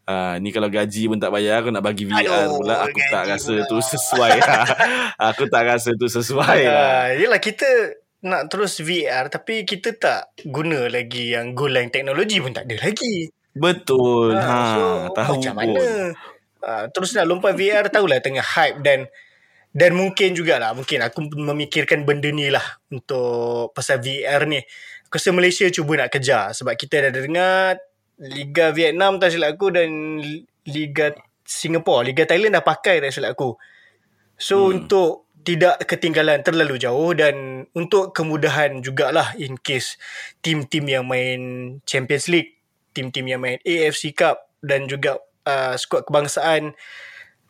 [SPEAKER 3] Uh, ni kalau gaji pun tak bayar aku nak bagi VR Aduh, pula aku tak rasa pula. tu sesuai lah. (laughs) aku tak rasa tu sesuai uh, lah.
[SPEAKER 2] Yelah kita nak terus VR tapi kita tak guna lagi yang goal line teknologi pun tak ada lagi.
[SPEAKER 3] Betul. Ha, ha so, tahu macam pun. mana.
[SPEAKER 2] Uh, terus nak lompat VR tahulah tengah hype dan dan mungkin jugalah mungkin. Aku memikirkan benda ni lah untuk pasal VR ni. Aku rasa Malaysia cuba nak kejar sebab kita dah dengar Liga Vietnam tak silap aku dan Liga Singapore Liga Thailand dah pakai tak silap aku. So hmm. untuk tidak ketinggalan terlalu jauh dan untuk kemudahan jugalah in case tim-tim yang main Champions League tim-tim yang main AFC Cup dan juga uh, skuad kebangsaan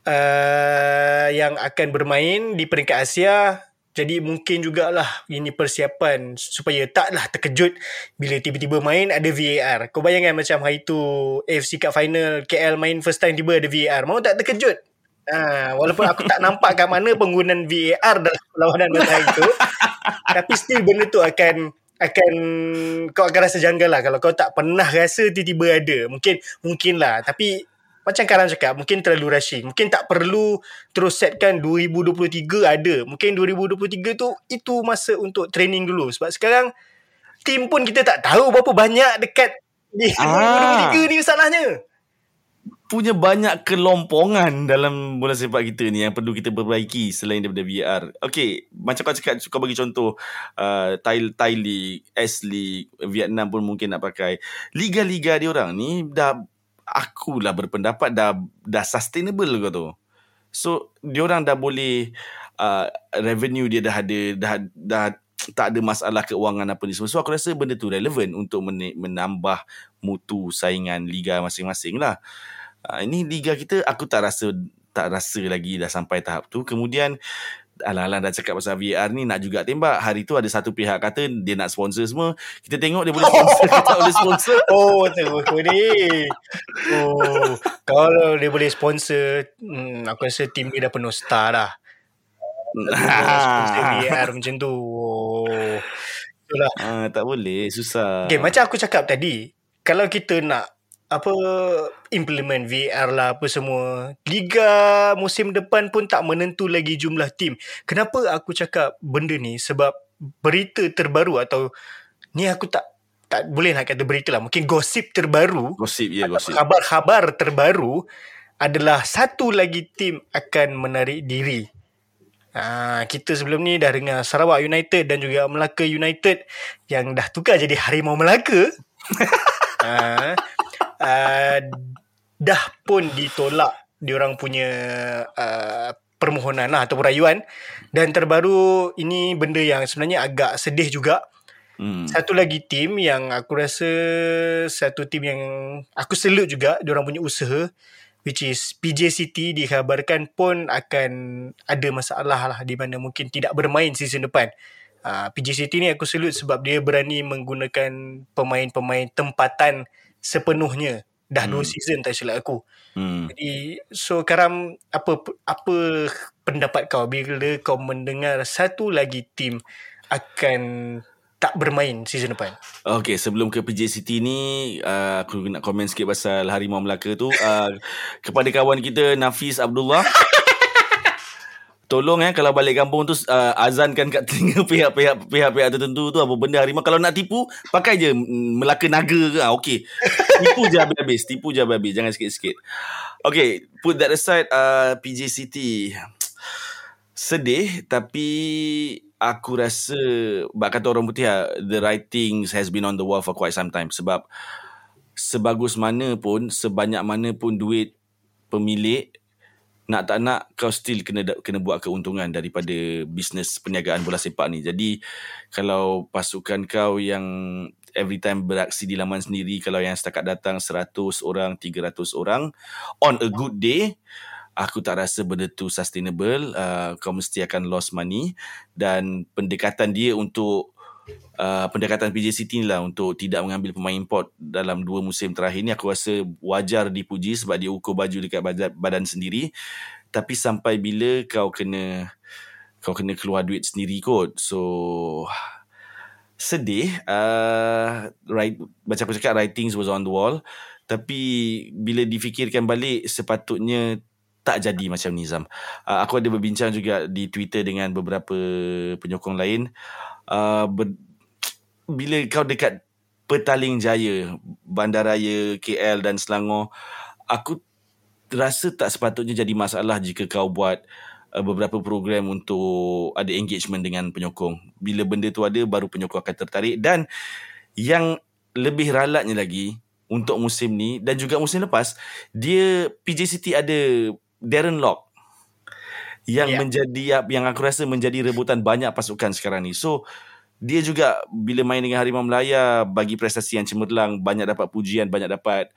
[SPEAKER 2] uh, yang akan bermain di peringkat Asia. Jadi mungkin jugalah ini persiapan supaya taklah terkejut bila tiba-tiba main ada VAR. Kau bayangkan macam hari tu AFC Cup Final KL main first time tiba ada VAR. Mau tak terkejut? Ha, walaupun aku tak nampak kat mana penggunaan VAR dalam perlawanan masa itu. tapi still benda tu akan akan kau akan rasa janggal lah kalau kau tak pernah rasa tiba-tiba ada. Mungkin mungkin lah tapi macam Karan cakap mungkin terlalu rushing mungkin tak perlu terus setkan 2023 ada mungkin 2023 tu itu masa untuk training dulu sebab sekarang tim pun kita tak tahu berapa banyak dekat di ah. 2023 ni masalahnya
[SPEAKER 3] punya banyak kelompongan dalam bola sepak kita ni yang perlu kita perbaiki selain daripada VR. Okay, macam kau cakap, kau bagi contoh uh, Thai, Thai League, S League, Vietnam pun mungkin nak pakai. Liga-liga dia orang ni dah akulah berpendapat dah dah sustainable kau tu. So dia orang dah boleh uh, revenue dia dah ada dah dah tak ada masalah keuangan apa ni semua. So aku rasa benda tu relevan untuk menambah mutu saingan liga masing-masing lah. Uh, ini liga kita aku tak rasa tak rasa lagi dah sampai tahap tu. Kemudian Alah-alah dah cakap pasal VR ni nak juga tembak. Hari tu ada satu pihak kata dia nak sponsor semua. Kita tengok dia boleh sponsor. kita boleh sponsor. (laughs)
[SPEAKER 2] Oh, betul ni. Oh, kalau dia boleh sponsor, hmm, aku rasa tim dia dah penuh star dah. (laughs) sponsor VR macam tu. Oh.
[SPEAKER 3] Itulah. Ah, tak boleh, susah.
[SPEAKER 2] Okay, macam aku cakap tadi, kalau kita nak apa implement VR lah apa semua. Liga musim depan pun tak menentu lagi jumlah tim. Kenapa aku cakap benda ni? Sebab berita terbaru atau ni aku tak tak boleh nak kata berita lah. Mungkin gosip terbaru.
[SPEAKER 3] Gosip, ya yeah, gosip.
[SPEAKER 2] Khabar-khabar terbaru adalah satu lagi tim akan menarik diri. Ha, kita sebelum ni dah dengar Sarawak United dan juga Melaka United yang dah tukar jadi Harimau Melaka. (laughs) ha, uh, dah pun ditolak diorang punya uh, permohonan lah atau rayuan. Dan terbaru ini benda yang sebenarnya agak sedih juga. Hmm. satu lagi tim yang aku rasa satu tim yang aku salute juga diorang punya usaha which is PJ City dikhabarkan pun akan ada masalah lah di mana mungkin tidak bermain season depan. Uh, PJ City ni aku salute sebab dia berani menggunakan pemain-pemain tempatan sepenuhnya dah hmm. dua season tak silap aku. Hmm. Jadi so Karam apa apa pendapat kau bila kau mendengar satu lagi tim akan tak bermain season depan.
[SPEAKER 3] Okay, sebelum ke PJ City ni, uh, aku nak komen sikit pasal Harimau Melaka tu. Uh, (laughs) kepada kawan kita, Nafis Abdullah. Tolong eh kalau balik kampung tu uh, azankan kat telinga (laughs) pihak-pihak pihak-pihak tertentu tu apa benda harimau. Kalau nak tipu pakai je mm, Melaka naga ke ah okey. Tipu je habis-habis tipu je habis-habis jangan sikit-sikit. Okay, put that aside uh, PJ City sedih tapi aku rasa bak kata orang putih lah, the writing has been on the wall for quite some time. Sebab sebagus mana pun sebanyak mana pun duit pemilik nak tak nak kau still kena kena buat keuntungan daripada bisnes perniagaan bola sepak ni. Jadi kalau pasukan kau yang every time beraksi di laman sendiri kalau yang setakat datang 100 orang, 300 orang on a good day aku tak rasa benda tu sustainable. Uh, kau mesti akan lost money dan pendekatan dia untuk uh, pendekatan PJ City ni lah untuk tidak mengambil pemain import dalam dua musim terakhir ni. Aku rasa wajar dipuji sebab dia ukur baju dekat badan, sendiri. Tapi sampai bila kau kena kau kena keluar duit sendiri kot. So sedih. Uh, right, macam aku cakap writings was on the wall. Tapi bila difikirkan balik sepatutnya tak jadi macam Nizam. Uh, aku ada berbincang juga di Twitter dengan beberapa penyokong lain. Uh, ber, bila kau dekat Petaling Jaya, Bandaraya KL dan Selangor, aku rasa tak sepatutnya jadi masalah jika kau buat uh, beberapa program untuk ada engagement dengan penyokong. Bila benda tu ada, baru penyokong akan tertarik. Dan yang lebih ralatnya lagi, untuk musim ni dan juga musim lepas, dia PJ City ada Darren Lock yang yeah. menjadi yang aku rasa menjadi rebutan banyak pasukan sekarang ni. So dia juga bila main dengan Harimau Melaya bagi prestasi yang cemerlang banyak dapat pujian banyak dapat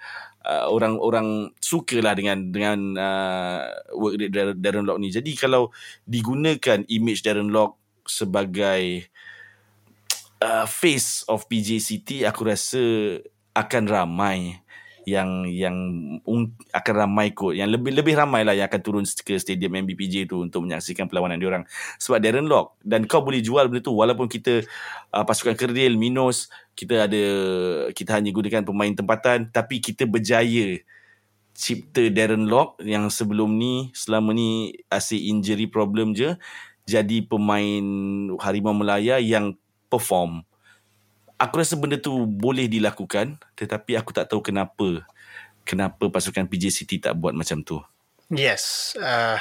[SPEAKER 3] uh, orang-orang sukalah dengan dengan uh, work Darren Lock ni jadi kalau digunakan image Darren Lock sebagai uh, face of PJ City aku rasa akan ramai yang yang akan ramai kot. Yang lebih lebih ramai lah yang akan turun ke stadium MBPJ tu untuk menyaksikan perlawanan diorang sebab Darren Lock dan kau boleh jual benda tu walaupun kita uh, pasukan kerdil minus kita ada kita hanya gunakan pemain tempatan tapi kita berjaya cipta Darren Lock yang sebelum ni selama ni asyik injury problem je jadi pemain Harimau Melaya yang perform aku rasa benda tu boleh dilakukan tetapi aku tak tahu kenapa kenapa pasukan PJ City tak buat macam tu.
[SPEAKER 2] Yes. Uh,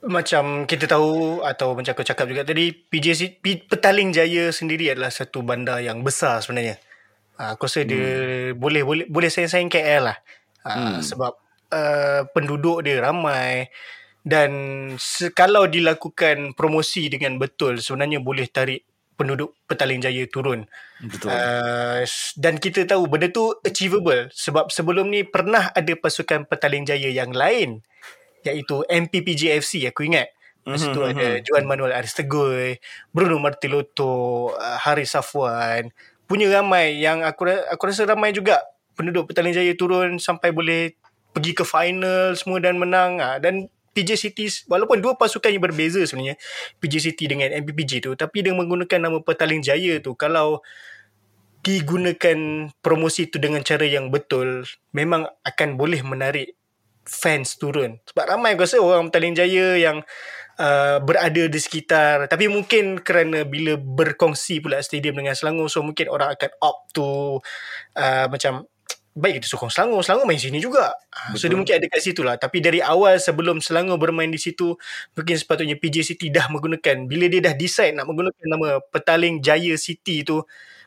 [SPEAKER 2] macam kita tahu atau macam aku cakap juga tadi PJ City, Petaling Jaya sendiri adalah satu bandar yang besar sebenarnya. Uh, aku rasa hmm. dia boleh boleh boleh sayang-sayang KL lah. Uh, hmm. sebab uh, penduduk dia ramai dan kalau dilakukan promosi dengan betul sebenarnya boleh tarik penduduk Petaling Jaya turun. Betul. Uh, dan kita tahu benda tu achievable sebab sebelum ni pernah ada pasukan Petaling Jaya yang lain iaitu MPPJFC aku ingat. Masa mm-hmm. tu ada mhm. Juan Manuel Aristegoy, Bruno Martilotto, uh, Haris Safwan. Punya ramai yang aku aku rasa ramai juga penduduk Petaling Jaya turun sampai boleh pergi ke final semua dan menang. Uh, dan PJ City walaupun dua pasukan yang berbeza sebenarnya PJ City dengan MPPJ tu tapi dia menggunakan nama Petaling Jaya tu. Kalau digunakan promosi tu dengan cara yang betul memang akan boleh menarik fans turun. Sebab ramai aku rasa orang Petaling Jaya yang uh, berada di sekitar tapi mungkin kerana bila berkongsi pula stadium dengan Selangor so mungkin orang akan opt to uh, macam baik kita sokong Selangor. Selangor main sini juga. Betul. so dia mungkin ada kat situ lah. Tapi dari awal sebelum Selangor bermain di situ mungkin sepatutnya PJ City dah menggunakan bila dia dah decide nak menggunakan nama Petaling Jaya City tu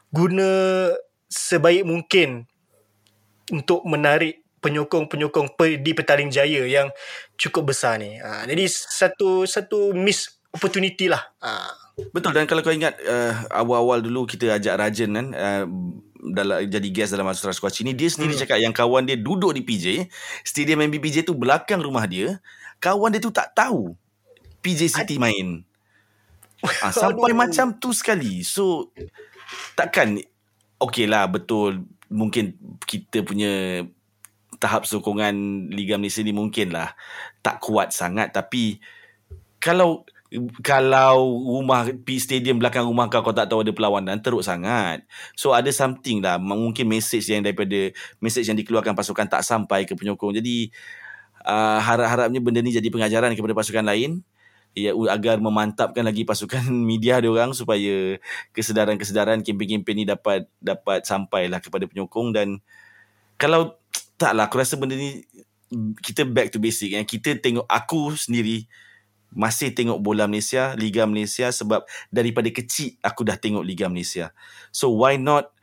[SPEAKER 2] guna sebaik mungkin untuk menarik penyokong-penyokong di Petaling Jaya yang cukup besar ni. Ha, jadi satu satu miss opportunity lah. Ha.
[SPEAKER 3] Betul. Dan kalau kau ingat uh, awal-awal dulu kita ajak Rajan kan uh, dalam jadi guest dalam Astro Squatch ni dia sendiri hmm. cakap yang kawan dia duduk di PJ stadium MBPJ tu belakang rumah dia kawan dia tu tak tahu PJ City main. Ha, (laughs) sampai macam tu sekali. So takkan okey lah betul mungkin kita punya tahap sokongan Liga Malaysia ni mungkin lah tak kuat sangat tapi kalau kalau rumah P stadium belakang rumah kau kau tak tahu ada perlawanan teruk sangat. So ada something lah mungkin message yang daripada message yang dikeluarkan pasukan tak sampai ke penyokong. Jadi uh, harap-harapnya benda ni jadi pengajaran kepada pasukan lain ya agar memantapkan lagi pasukan (laughs) media dia orang supaya kesedaran-kesedaran kempen-kempen ni dapat dapat sampailah kepada penyokong dan kalau taklah aku rasa benda ni kita back to basic yang kita tengok aku sendiri masih tengok bola Malaysia, Liga Malaysia sebab daripada kecil aku dah tengok Liga Malaysia. So why not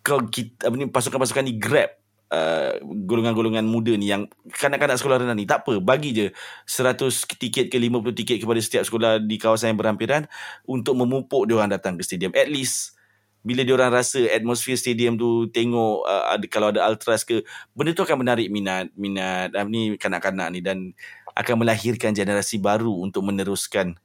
[SPEAKER 3] kau kita apa ni pasukan-pasukan ni grab uh, golongan-golongan muda ni yang kanak-kanak sekolah rendah ni tak apa bagi je 100 tiket ke 50 tiket kepada setiap sekolah di kawasan yang berhampiran untuk memupuk dia orang datang ke stadium at least bila dia orang rasa atmosfer stadium tu tengok uh, ada kalau ada ultras ke benda tu akan menarik minat minat uh, ni kanak-kanak ni dan akan melahirkan generasi baru untuk meneruskan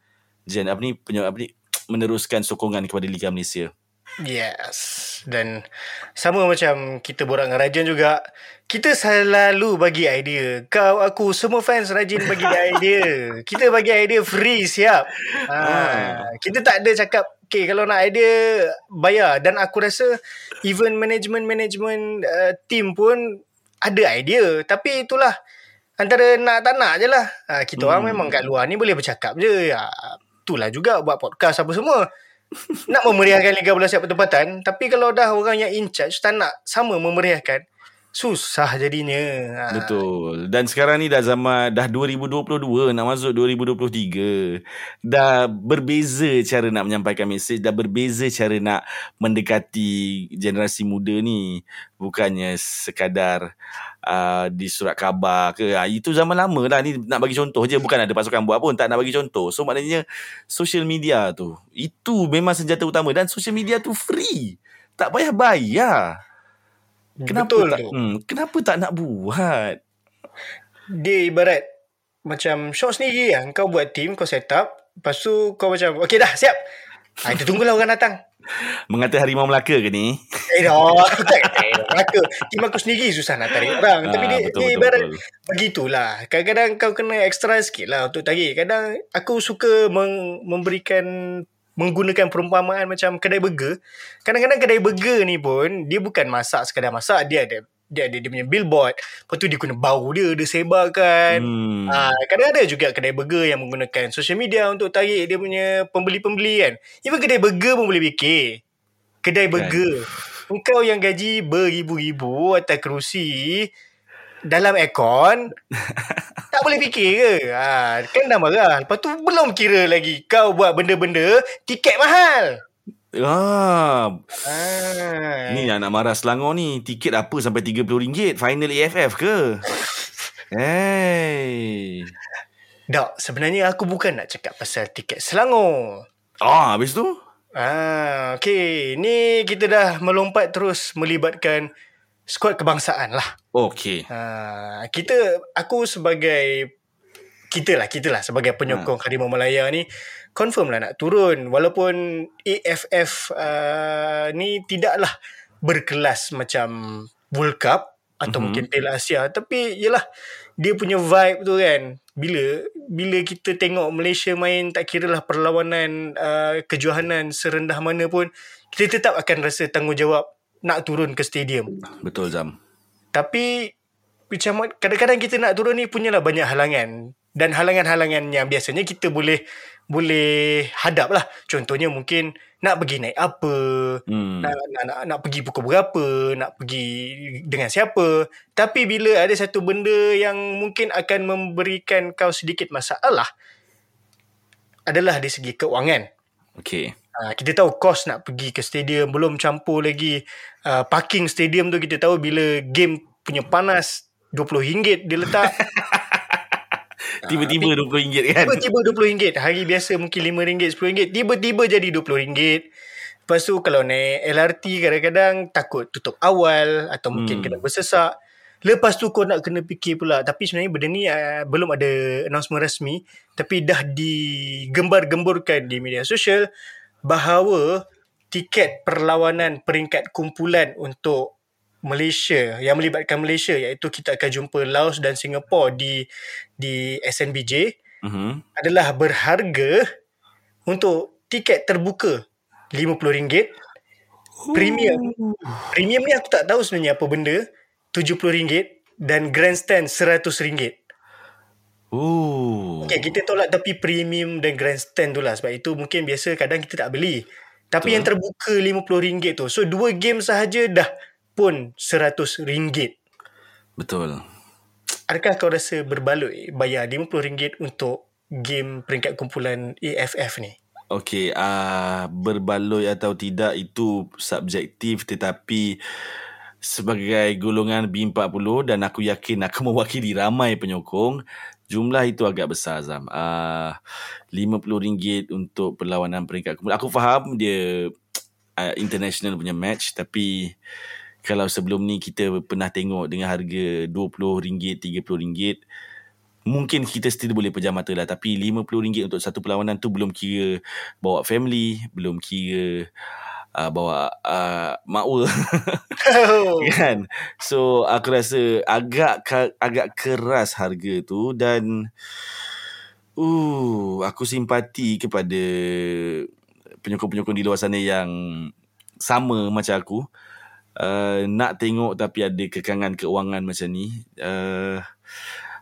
[SPEAKER 3] gen apa ni punya apa ni (tsk) meneruskan sokongan kepada Liga Malaysia.
[SPEAKER 2] Yes. Dan sama macam kita borak dengan Rajan juga, kita selalu bagi idea. Kau, aku, semua fans rajin bagi idea. (laughs) Kita bagi idea free, siap. Ha, kita tak ada cakap, okay, kalau nak idea, bayar. Dan aku rasa, even management-management uh, team pun ada idea. Tapi itulah, Antara nak tak nak je lah. Ha, kita hmm. orang memang kat luar ni boleh bercakap je. Ha, itulah juga buat podcast apa semua. nak memeriahkan Liga Bola Siap Pertempatan. Tapi kalau dah orang yang in charge tak nak sama memeriahkan. Susah jadinya.
[SPEAKER 3] Ha. Betul. Dan sekarang ni dah zaman dah 2022 nak masuk 2023. Dah berbeza cara nak menyampaikan mesej. Dah berbeza cara nak mendekati generasi muda ni. Bukannya sekadar uh, di surat khabar ke uh, itu zaman lama lah ni nak bagi contoh je bukan ada pasukan buat pun tak nak bagi contoh so maknanya social media tu itu memang senjata utama dan social media tu free tak payah bayar kenapa Betul tak tu. hmm, kenapa tak nak buat
[SPEAKER 2] dia ibarat macam show sendiri lah kau buat team kau set up lepas tu kau macam okay dah siap ha, itu tunggulah orang datang
[SPEAKER 3] Mengata harimau Melaka ke ni?
[SPEAKER 2] Eh dah, tak kata Melaka. Tim aku sendiri susah nak tarik orang. Ah, Tapi dia, betul, dia ibarat betul. begitulah. Kadang-kadang kau kena extra sikit lah untuk tarik. Kadang aku suka meng- memberikan menggunakan perumpamaan macam kedai burger. Kadang-kadang kedai burger ni pun dia bukan masak sekadar masak. Dia ada dia ada dia punya billboard. Lepas tu dia guna bau dia, dia sebarkan. Hmm. Ha, kadang ada juga kedai burger yang menggunakan social media untuk tarik dia punya pembeli-pembeli kan. Even kedai burger pun boleh fikir. Kedai kan. burger. Kan. Engkau yang gaji beribu-ribu atas kerusi dalam aircon (laughs) tak boleh fikir ke? Ha, kan dah marah. Lepas tu belum kira lagi kau buat benda-benda tiket mahal.
[SPEAKER 3] Ah. ah. Ni anak marah Selangor ni. Tiket apa sampai RM30? Final AFF ke? (laughs) hey.
[SPEAKER 2] Dok, sebenarnya aku bukan nak cakap pasal tiket Selangor.
[SPEAKER 3] Ah, habis tu?
[SPEAKER 2] Ah, okay. Ni kita dah melompat terus melibatkan skuad kebangsaan lah.
[SPEAKER 3] Okay.
[SPEAKER 2] Ah, kita, aku sebagai kita lah, kita lah sebagai penyokong hmm. Harimau Malaya ni confirm lah nak turun walaupun AFF uh, ni tidaklah berkelas macam World Cup atau mm-hmm. mungkin Piala Asia tapi yalah dia punya vibe tu kan bila bila kita tengok Malaysia main tak kira lah perlawanan uh, kejohanan serendah mana pun kita tetap akan rasa tanggungjawab nak turun ke stadium
[SPEAKER 3] betul Zam
[SPEAKER 2] tapi macam kadang-kadang kita nak turun ni punyalah banyak halangan dan halangan-halangan yang biasanya kita boleh boleh hadap lah. Contohnya mungkin nak pergi naik apa, hmm. nak, nak, nak, nak pergi pukul berapa, nak pergi dengan siapa. Tapi bila ada satu benda yang mungkin akan memberikan kau sedikit masalah, adalah dari segi keuangan.
[SPEAKER 3] Okay.
[SPEAKER 2] Uh, kita tahu kos nak pergi ke stadium, belum campur lagi. Uh, parking stadium tu kita tahu bila game punya panas RM20 dia letak. (laughs)
[SPEAKER 3] Tiba-tiba RM20 kan?
[SPEAKER 2] Tiba-tiba RM20 Hari biasa mungkin RM5 RM10 Tiba-tiba jadi RM20 Lepas tu kalau naik LRT kadang-kadang Takut tutup awal Atau mungkin hmm. kena bersesak. Lepas tu kau nak kena fikir pula. Tapi sebenarnya benda ni uh, Belum ada announcement rasmi Tapi dah digembar-gemburkan Di media sosial Bahawa Tiket perlawanan peringkat kumpulan Untuk Malaysia yang melibatkan Malaysia iaitu kita akan jumpa Laos dan Singapura di di SNBJ
[SPEAKER 3] Mhm.
[SPEAKER 2] adalah berharga untuk tiket terbuka RM50. Premium. Premium ni aku tak tahu sebenarnya apa benda. RM70 dan grandstand RM100.
[SPEAKER 3] Oh.
[SPEAKER 2] Okay, kita tolak tapi premium dan grandstand tu lah. Sebab itu mungkin biasa kadang kita tak beli. Tapi
[SPEAKER 3] Betul.
[SPEAKER 2] yang terbuka RM50 tu. So, dua game sahaja dah pun RM100.
[SPEAKER 3] Betul.
[SPEAKER 2] Adakah kau rasa berbaloi bayar RM50 untuk game peringkat kumpulan AFF ni?
[SPEAKER 3] Okey, uh, berbaloi atau tidak itu subjektif tetapi sebagai golongan B40 dan aku yakin aku mewakili ramai penyokong, jumlah itu agak besar Azam. Uh, RM50 untuk perlawanan peringkat kumpulan. Aku faham dia uh, (tsk) international punya match tapi kalau sebelum ni kita pernah tengok dengan harga RM20, RM30, mungkin kita still boleh pejam mata lah. Tapi RM50 untuk satu perlawanan tu belum kira bawa family, belum kira uh, bawa uh, makwa (laughs) (laughs) kan. So aku rasa agak agak keras harga tu dan uh aku simpati kepada penyokong-penyokong di luar sana yang sama macam aku. Uh, nak tengok tapi ada kekangan keuangan macam ni. Uh,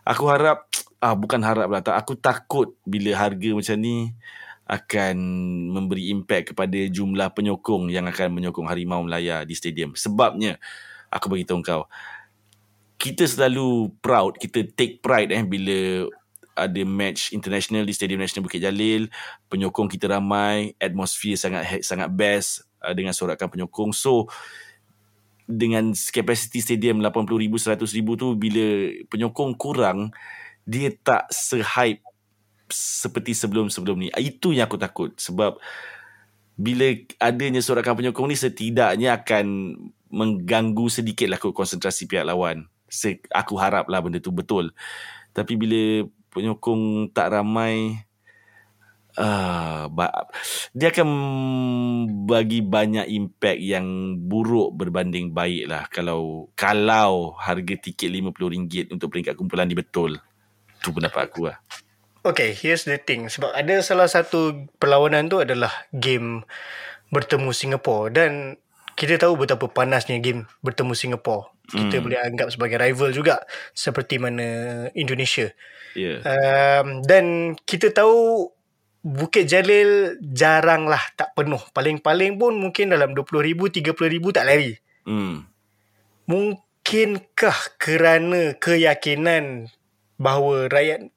[SPEAKER 3] aku harap (tsk) ah bukan harap lah tak aku takut bila harga macam ni akan memberi impact kepada jumlah penyokong yang akan menyokong Harimau Melaya di stadium. Sebabnya aku beritahu kau kita selalu proud, kita take pride eh bila ada match international di Stadium Nasional Bukit Jalil, penyokong kita ramai, atmosphere sangat sangat best uh, dengan sorakan penyokong. So dengan kapasiti stadium 80,000 100,000 tu bila penyokong kurang dia tak se-hype seperti sebelum-sebelum ni. Itu yang aku takut sebab bila adanya sorakan penyokong ni setidaknya akan mengganggu sedikitlah konsentrasi pihak lawan. Se- aku haraplah benda tu betul. Tapi bila penyokong tak ramai uh, dia akan bagi banyak impact yang buruk berbanding baik lah kalau kalau harga tiket RM50 untuk peringkat kumpulan ni betul. Tu pendapat aku lah.
[SPEAKER 2] Okay, here's the thing. Sebab ada salah satu perlawanan tu adalah game bertemu Singapore dan kita tahu betapa panasnya game bertemu Singapore. Kita
[SPEAKER 3] Hmm.
[SPEAKER 2] boleh anggap sebagai rival juga seperti mana Indonesia.
[SPEAKER 3] Yeah.
[SPEAKER 2] Um, dan kita tahu Bukit Jalil jaranglah tak penuh. Paling-paling pun mungkin dalam 20,000, 30,000 tak lari.
[SPEAKER 3] Hmm.
[SPEAKER 2] Mungkinkah kerana keyakinan bahawa rakyat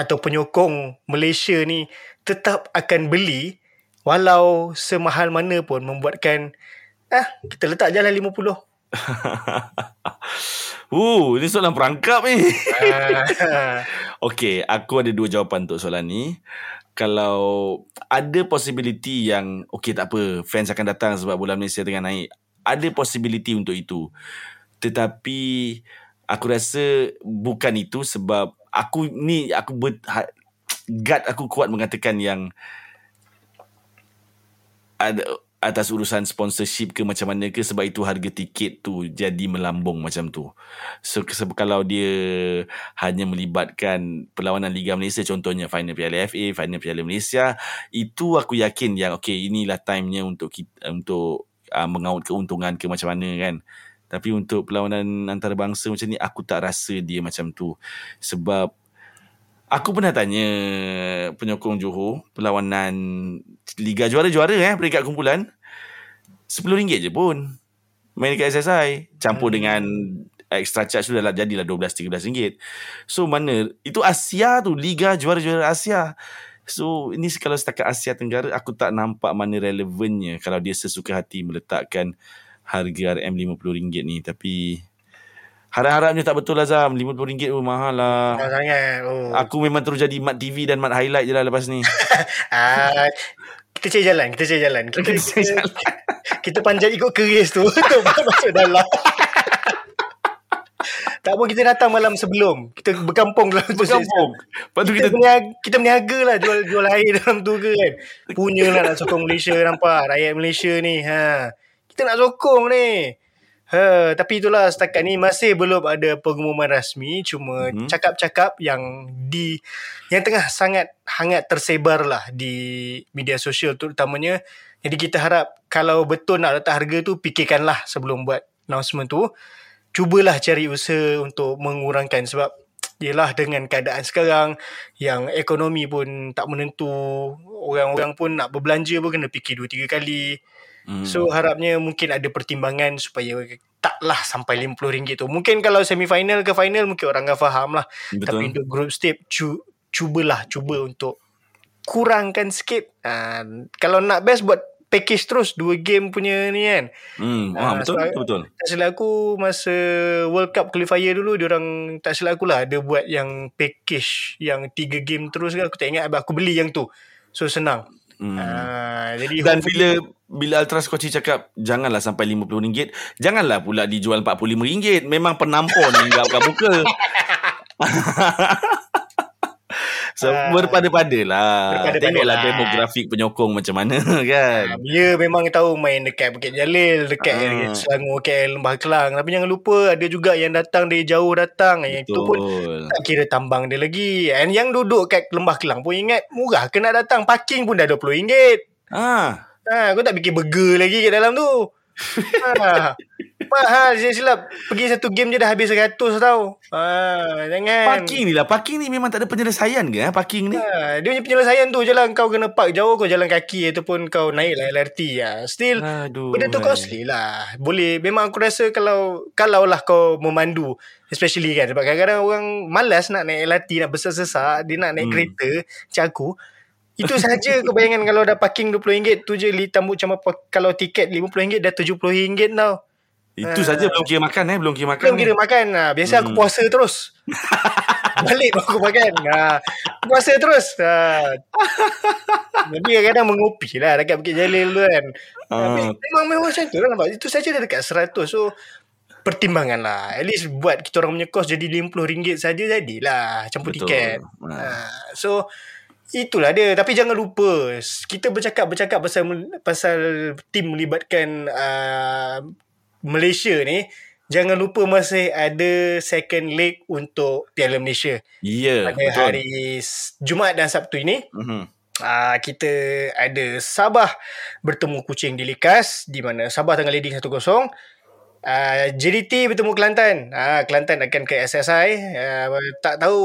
[SPEAKER 2] atau penyokong Malaysia ni tetap akan beli walau semahal mana pun membuatkan ah kita letak jalan 50. (laughs)
[SPEAKER 3] uh, ini soalan perangkap ni. (laughs) Okey, aku ada dua jawapan untuk soalan ni. Kalau ada possibility yang okey tak apa, fans akan datang sebab bola Malaysia tengah naik. Ada possibility untuk itu. Tetapi aku rasa bukan itu sebab aku ni aku ber, ha, gut aku kuat mengatakan yang ada atas urusan sponsorship ke macam mana ke sebab itu harga tiket tu jadi melambung macam tu. So sebab kalau dia hanya melibatkan perlawanan Liga Malaysia contohnya final Piala FA, final Piala Malaysia, itu aku yakin yang okey inilah timenya untuk kita, untuk uh, mengaut keuntungan ke macam mana kan. Tapi untuk perlawanan antarabangsa macam ni aku tak rasa dia macam tu. Sebab Aku pernah tanya penyokong Johor perlawanan Liga Juara-Juara eh peringkat kumpulan RM10 je pun. Main dekat SSI campur hmm. dengan extra charge tu dah jadilah 12 13 ringgit. So mana itu Asia tu Liga Juara-Juara Asia. So ini kalau setakat Asia Tenggara aku tak nampak mana relevannya kalau dia sesuka hati meletakkan harga RM50 ni tapi Harap-harapnya tak betul lah Zam RM50 pun mahal lah
[SPEAKER 2] mahal sangat. Oh.
[SPEAKER 3] Aku memang terus jadi mat TV dan mat highlight je lah lepas ni. (laughs)
[SPEAKER 2] ah, kita cari jalan, kita cari jalan. (laughs) Kita,
[SPEAKER 3] Kita
[SPEAKER 2] kita,
[SPEAKER 3] jalan. (laughs)
[SPEAKER 2] kita panjat ikut keris tu untuk masuk dalam. tak apa kita datang malam sebelum. Kita berkampung dalam tu.
[SPEAKER 3] Berkampung. Lepas tu
[SPEAKER 2] Kita,
[SPEAKER 3] kita,
[SPEAKER 2] berniaga, kita berniaga lah jual jual air dalam tu ke kan. Punya lah nak sokong Malaysia nampak. Rakyat Malaysia ni. Ha. Kita nak sokong ni. Ha, tapi itulah setakat ni masih belum ada pengumuman rasmi cuma
[SPEAKER 3] Mhm.
[SPEAKER 2] cakap-cakap yang di yang tengah sangat hangat tersebar lah di media sosial terutamanya. Jadi kita harap kalau betul nak letak harga tu fikirkanlah sebelum buat announcement tu. Cubalah cari usaha untuk mengurangkan sebab Yelah dengan keadaan sekarang yang ekonomi pun tak menentu, orang-orang pun nak berbelanja pun kena fikir dua tiga kali.
[SPEAKER 3] Hmm.
[SPEAKER 2] So harapnya mungkin ada pertimbangan supaya taklah sampai RM50 tu. Mungkin kalau semi-final ke final mungkin orang akan faham lah.
[SPEAKER 3] Betul.
[SPEAKER 2] Tapi untuk group stage cu, cubalah cuba untuk kurangkan sikit. Uh, kalau nak best buat package terus dua game punya ni kan.
[SPEAKER 3] Hmm,
[SPEAKER 2] Ah,
[SPEAKER 3] betul,
[SPEAKER 2] sebab-
[SPEAKER 3] betul, betul.
[SPEAKER 2] Tak silap aku masa World Cup qualifier dulu orang tak silap aku lah ada buat yang package yang tiga game terus kan aku tak ingat aku beli yang tu. So senang.
[SPEAKER 3] Hmm.
[SPEAKER 2] Ah, jadi
[SPEAKER 3] Dan bila bila Ultra Scotchy cakap janganlah sampai RM50, janganlah pula dijual RM45. Memang penampor ni kat kat muka. (laughs) so,
[SPEAKER 2] Ah.
[SPEAKER 3] berpada-pada lah.
[SPEAKER 2] Berpada-pada
[SPEAKER 3] Tengoklah
[SPEAKER 2] lah.
[SPEAKER 3] demografik penyokong macam mana (laughs) kan.
[SPEAKER 2] Ya memang tahu main dekat Bukit Jalil, dekat area Selangor, KL, Lembah Kelang. Tapi jangan lupa ada juga yang datang dari jauh datang. Yang itu pun
[SPEAKER 3] Betul.
[SPEAKER 2] tak kira tambang dia lagi. And yang duduk kat Lembah Kelang pun ingat murah ke nak datang. Parking pun dah RM20.
[SPEAKER 3] Ah,
[SPEAKER 2] Ha, aku tak fikir burger lagi kat dalam tu. ha. (laughs) Mahal saya silap. Pergi satu game je dah habis 100 tau. Ha, jangan.
[SPEAKER 3] parking ni lah. Parking ni memang tak ada penyelesaian ke eh, parking ni?
[SPEAKER 2] Ha, dia punya penyelesaian tu je lah. Kau kena park jauh, kau jalan kaki ataupun kau naik lah LRT. Ha. Still,
[SPEAKER 3] Aduh.
[SPEAKER 2] Benda tu
[SPEAKER 3] eh.
[SPEAKER 2] costly lah. Boleh. Memang aku rasa kalau kalau lah kau memandu. Especially kan. Sebab kadang-kadang orang malas nak naik LRT, nak besar-sesak. Dia nak naik
[SPEAKER 3] Hmm.
[SPEAKER 2] kereta. Macam aku. Itu saja kau bayangkan kalau dah parking RM20 tu je li tambut macam apa. Kalau tiket RM50 dah RM70 tau.
[SPEAKER 3] Itu saja belum kira makan eh, belum kira makan.
[SPEAKER 2] Belum
[SPEAKER 3] ni.
[SPEAKER 2] kira makan. Ha, biasa aku
[SPEAKER 3] Hmm.
[SPEAKER 2] puasa terus. (laughs) Balik aku makan. Ha, puasa terus. Ha. Tapi kadang-kadang mengopi lah dekat Bukit Jalil tu kan. Tapi memang memang macam tu lah nampak. Itu saja dah dekat 100. So pertimbangan lah. At least buat kita orang punya kos jadi RM50 saja jadilah campur
[SPEAKER 3] Betul.
[SPEAKER 2] tiket.
[SPEAKER 3] Ha.
[SPEAKER 2] Ha. So itulah dia. Tapi jangan lupa kita bercakap-bercakap pasal pasal tim melibatkan uh, Malaysia ni. Jangan lupa masih ada second leg untuk Piala Malaysia.
[SPEAKER 3] Ya,
[SPEAKER 2] Pada
[SPEAKER 3] betul.
[SPEAKER 2] hari S- Jumaat dan Sabtu ini.
[SPEAKER 3] Mhm.
[SPEAKER 2] Uh, kita ada Sabah bertemu Kuching di Likas di mana Sabah tengah leading 1-0. Uh, JDT bertemu Kelantan. Uh, Kelantan akan ke SSI. Uh, tak tahu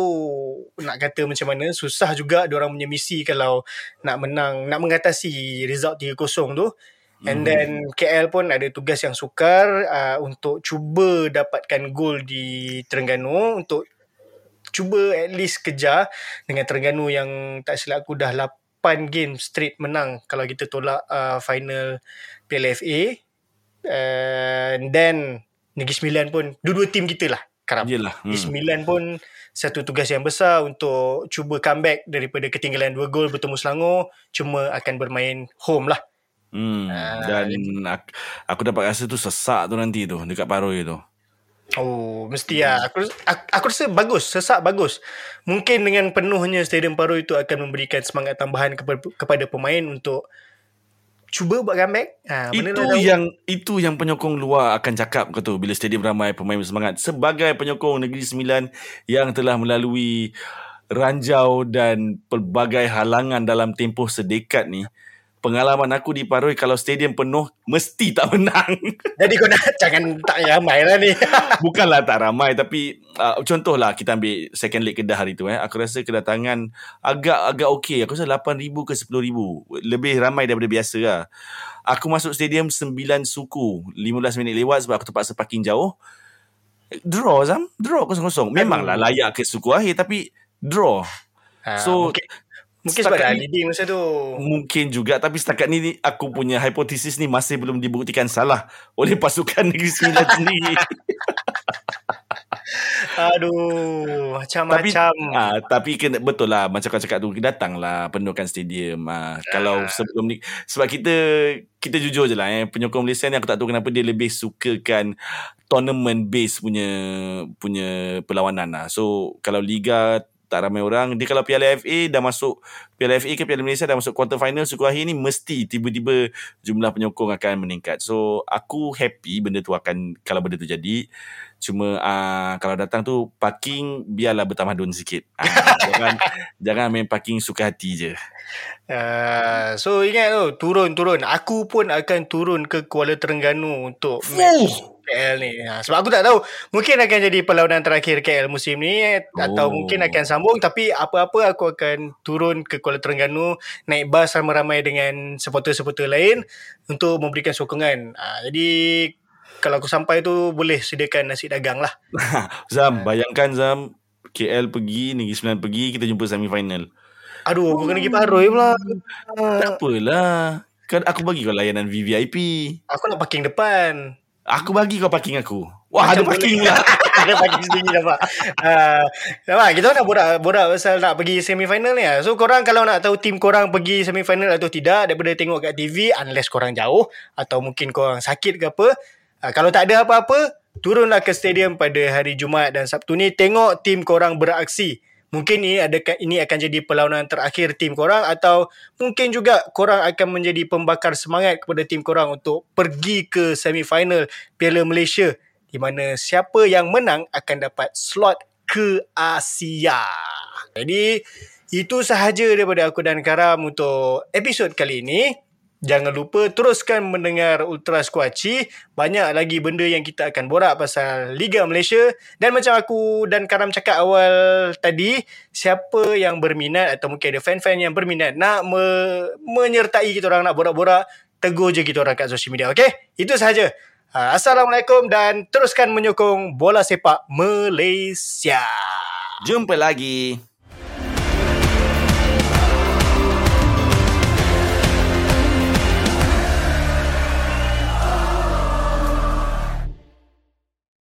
[SPEAKER 2] nak kata macam mana. Susah juga orang punya misi kalau nak menang, nak mengatasi result 3-0 tu. And
[SPEAKER 3] Mhm.
[SPEAKER 2] then KL pun ada tugas yang sukar uh, untuk cuba dapatkan gol di Terengganu untuk cuba at least kejar dengan Terengganu yang tak silap aku dah 8 game straight menang kalau kita tolak uh, final Piala FA. Uh, and then Negeri Sembilan pun dua-dua tim kita lah kerap.
[SPEAKER 3] Yelah.
[SPEAKER 2] Negeri
[SPEAKER 3] Hmm.
[SPEAKER 2] Sembilan pun satu tugas yang besar untuk cuba comeback daripada ketinggalan dua gol bertemu Selangor cuma akan bermain home lah.
[SPEAKER 3] Hmm.
[SPEAKER 2] Ah,
[SPEAKER 3] Dan aku, aku dapat rasa tu sesak tu nanti tu dekat Paroi tu.
[SPEAKER 2] Oh, mesti lah. Aku, aku, aku rasa bagus. Sesak bagus. Mungkin dengan penuhnya Stadium Paroi itu akan memberikan semangat tambahan kepada, kepada pemain untuk cuba buat comeback. Ha,
[SPEAKER 3] Itu
[SPEAKER 2] tahu.
[SPEAKER 3] yang itu yang penyokong luar akan cakap ke tu bila stadium ramai pemain bersemangat sebagai penyokong Negeri Sembilan yang telah melalui ranjau dan pelbagai halangan dalam tempoh sedekat ni pengalaman aku di Paroi kalau stadium penuh mesti tak menang. (laughs)
[SPEAKER 2] Jadi kau nak jangan tak ramai lah ni. (laughs)
[SPEAKER 3] bukanlah tak ramai tapi uh, contohlah kita ambil second leg Kedah hari tu eh. Aku rasa kedatangan agak agak okey. Aku rasa 8000 ke 10000 lebih ramai daripada biasa lah. Aku masuk stadium 9 suku. 15 minit lewat sebab aku terpaksa parking jauh. Draw Zam. Draw kosong-kosong. Memanglah layak ke suku akhir tapi draw.
[SPEAKER 2] Ha,
[SPEAKER 3] So,
[SPEAKER 2] mungkin, sebab
[SPEAKER 3] setakat
[SPEAKER 2] dah
[SPEAKER 3] ni-
[SPEAKER 2] leading masa tu.
[SPEAKER 3] Mungkin juga tapi setakat ni aku punya hipotesis ni masih belum dibuktikan salah oleh pasukan (laughs) Negeri Sembilan sendiri. (laughs)
[SPEAKER 2] Aduh,
[SPEAKER 3] tapi
[SPEAKER 2] macam-macam.
[SPEAKER 3] ah, tapi kena betul lah macam kau cakap tu datanglah penuhkan stadium ah, kalau sebelum ni sebab kita kita jujur je lah eh penyokong Malaysia ni aku tak tahu kenapa dia lebih sukakan tournament base punya punya perlawanan lah so kalau liga tak ramai orang. Dia kalau Piala FA dah masuk Piala FA ke Piala Malaysia dah masuk quarter final suku akhir ni mesti tiba-tiba jumlah penyokong akan meningkat. So aku happy benda tu akan kalau benda tu jadi. Cuma uh, kalau datang tu parking biarlah bertamadun sikit. Uh, (laughs) jangan jangan main parking suka hati je.
[SPEAKER 2] Uh, so ingat tu turun-turun. Aku pun akan turun ke Kuala Terengganu untuk
[SPEAKER 3] Fuh!
[SPEAKER 2] KL ni. Ha, sebab aku tak tahu. Mungkin akan jadi perlawanan terakhir KL musim ni oh. atau mungkin akan sambung tapi apa-apa aku akan turun ke Kuala Terengganu naik bas ramai-ramai dengan supporter-supporter lain untuk memberikan sokongan. Ha, jadi kalau aku sampai tu boleh sediakan nasi dagang lah. (laughs)
[SPEAKER 3] Zam, bayangkan Zam KL pergi, Negeri Sembilan pergi, kita jumpa semi final.
[SPEAKER 2] Aduh, aku kena pergi paroi pula.
[SPEAKER 3] Tak apalah. Kan aku bagi kau layanan VVIP.
[SPEAKER 2] Aku nak parking depan.
[SPEAKER 3] Aku bagi kau parking aku. Wah, ada parking lah. (laughs)
[SPEAKER 2] ada parking sendiri dapat. Uh, dapat. Kita nak borak, borak pasal nak pergi semifinal ni lah. So, korang kalau nak tahu tim korang pergi semifinal atau tidak daripada tengok kat TV, unless korang jauh atau mungkin korang sakit ke apa. Uh, kalau tak ada apa-apa, turunlah ke stadium pada hari Jumaat dan Sabtu ni. Tengok tim korang beraksi mungkin ini ada ini akan jadi perlawanan terakhir tim korang atau mungkin juga korang akan menjadi pembakar semangat kepada tim korang untuk pergi ke semifinal Piala Malaysia di mana siapa yang menang akan dapat slot ke Asia. Jadi itu sahaja daripada aku dan Karam untuk episod kali ini. Jangan lupa teruskan mendengar Ultra Squatchy. Banyak lagi benda yang kita akan borak pasal Liga Malaysia. Dan macam aku dan Karam cakap awal tadi, siapa yang berminat atau mungkin ada fan-fan yang berminat nak me- menyertai kita orang nak borak-borak, tegur je kita orang kat social media. Okay? Itu sahaja. Ha, Assalamualaikum dan teruskan menyokong bola sepak Malaysia.
[SPEAKER 3] Jumpa lagi.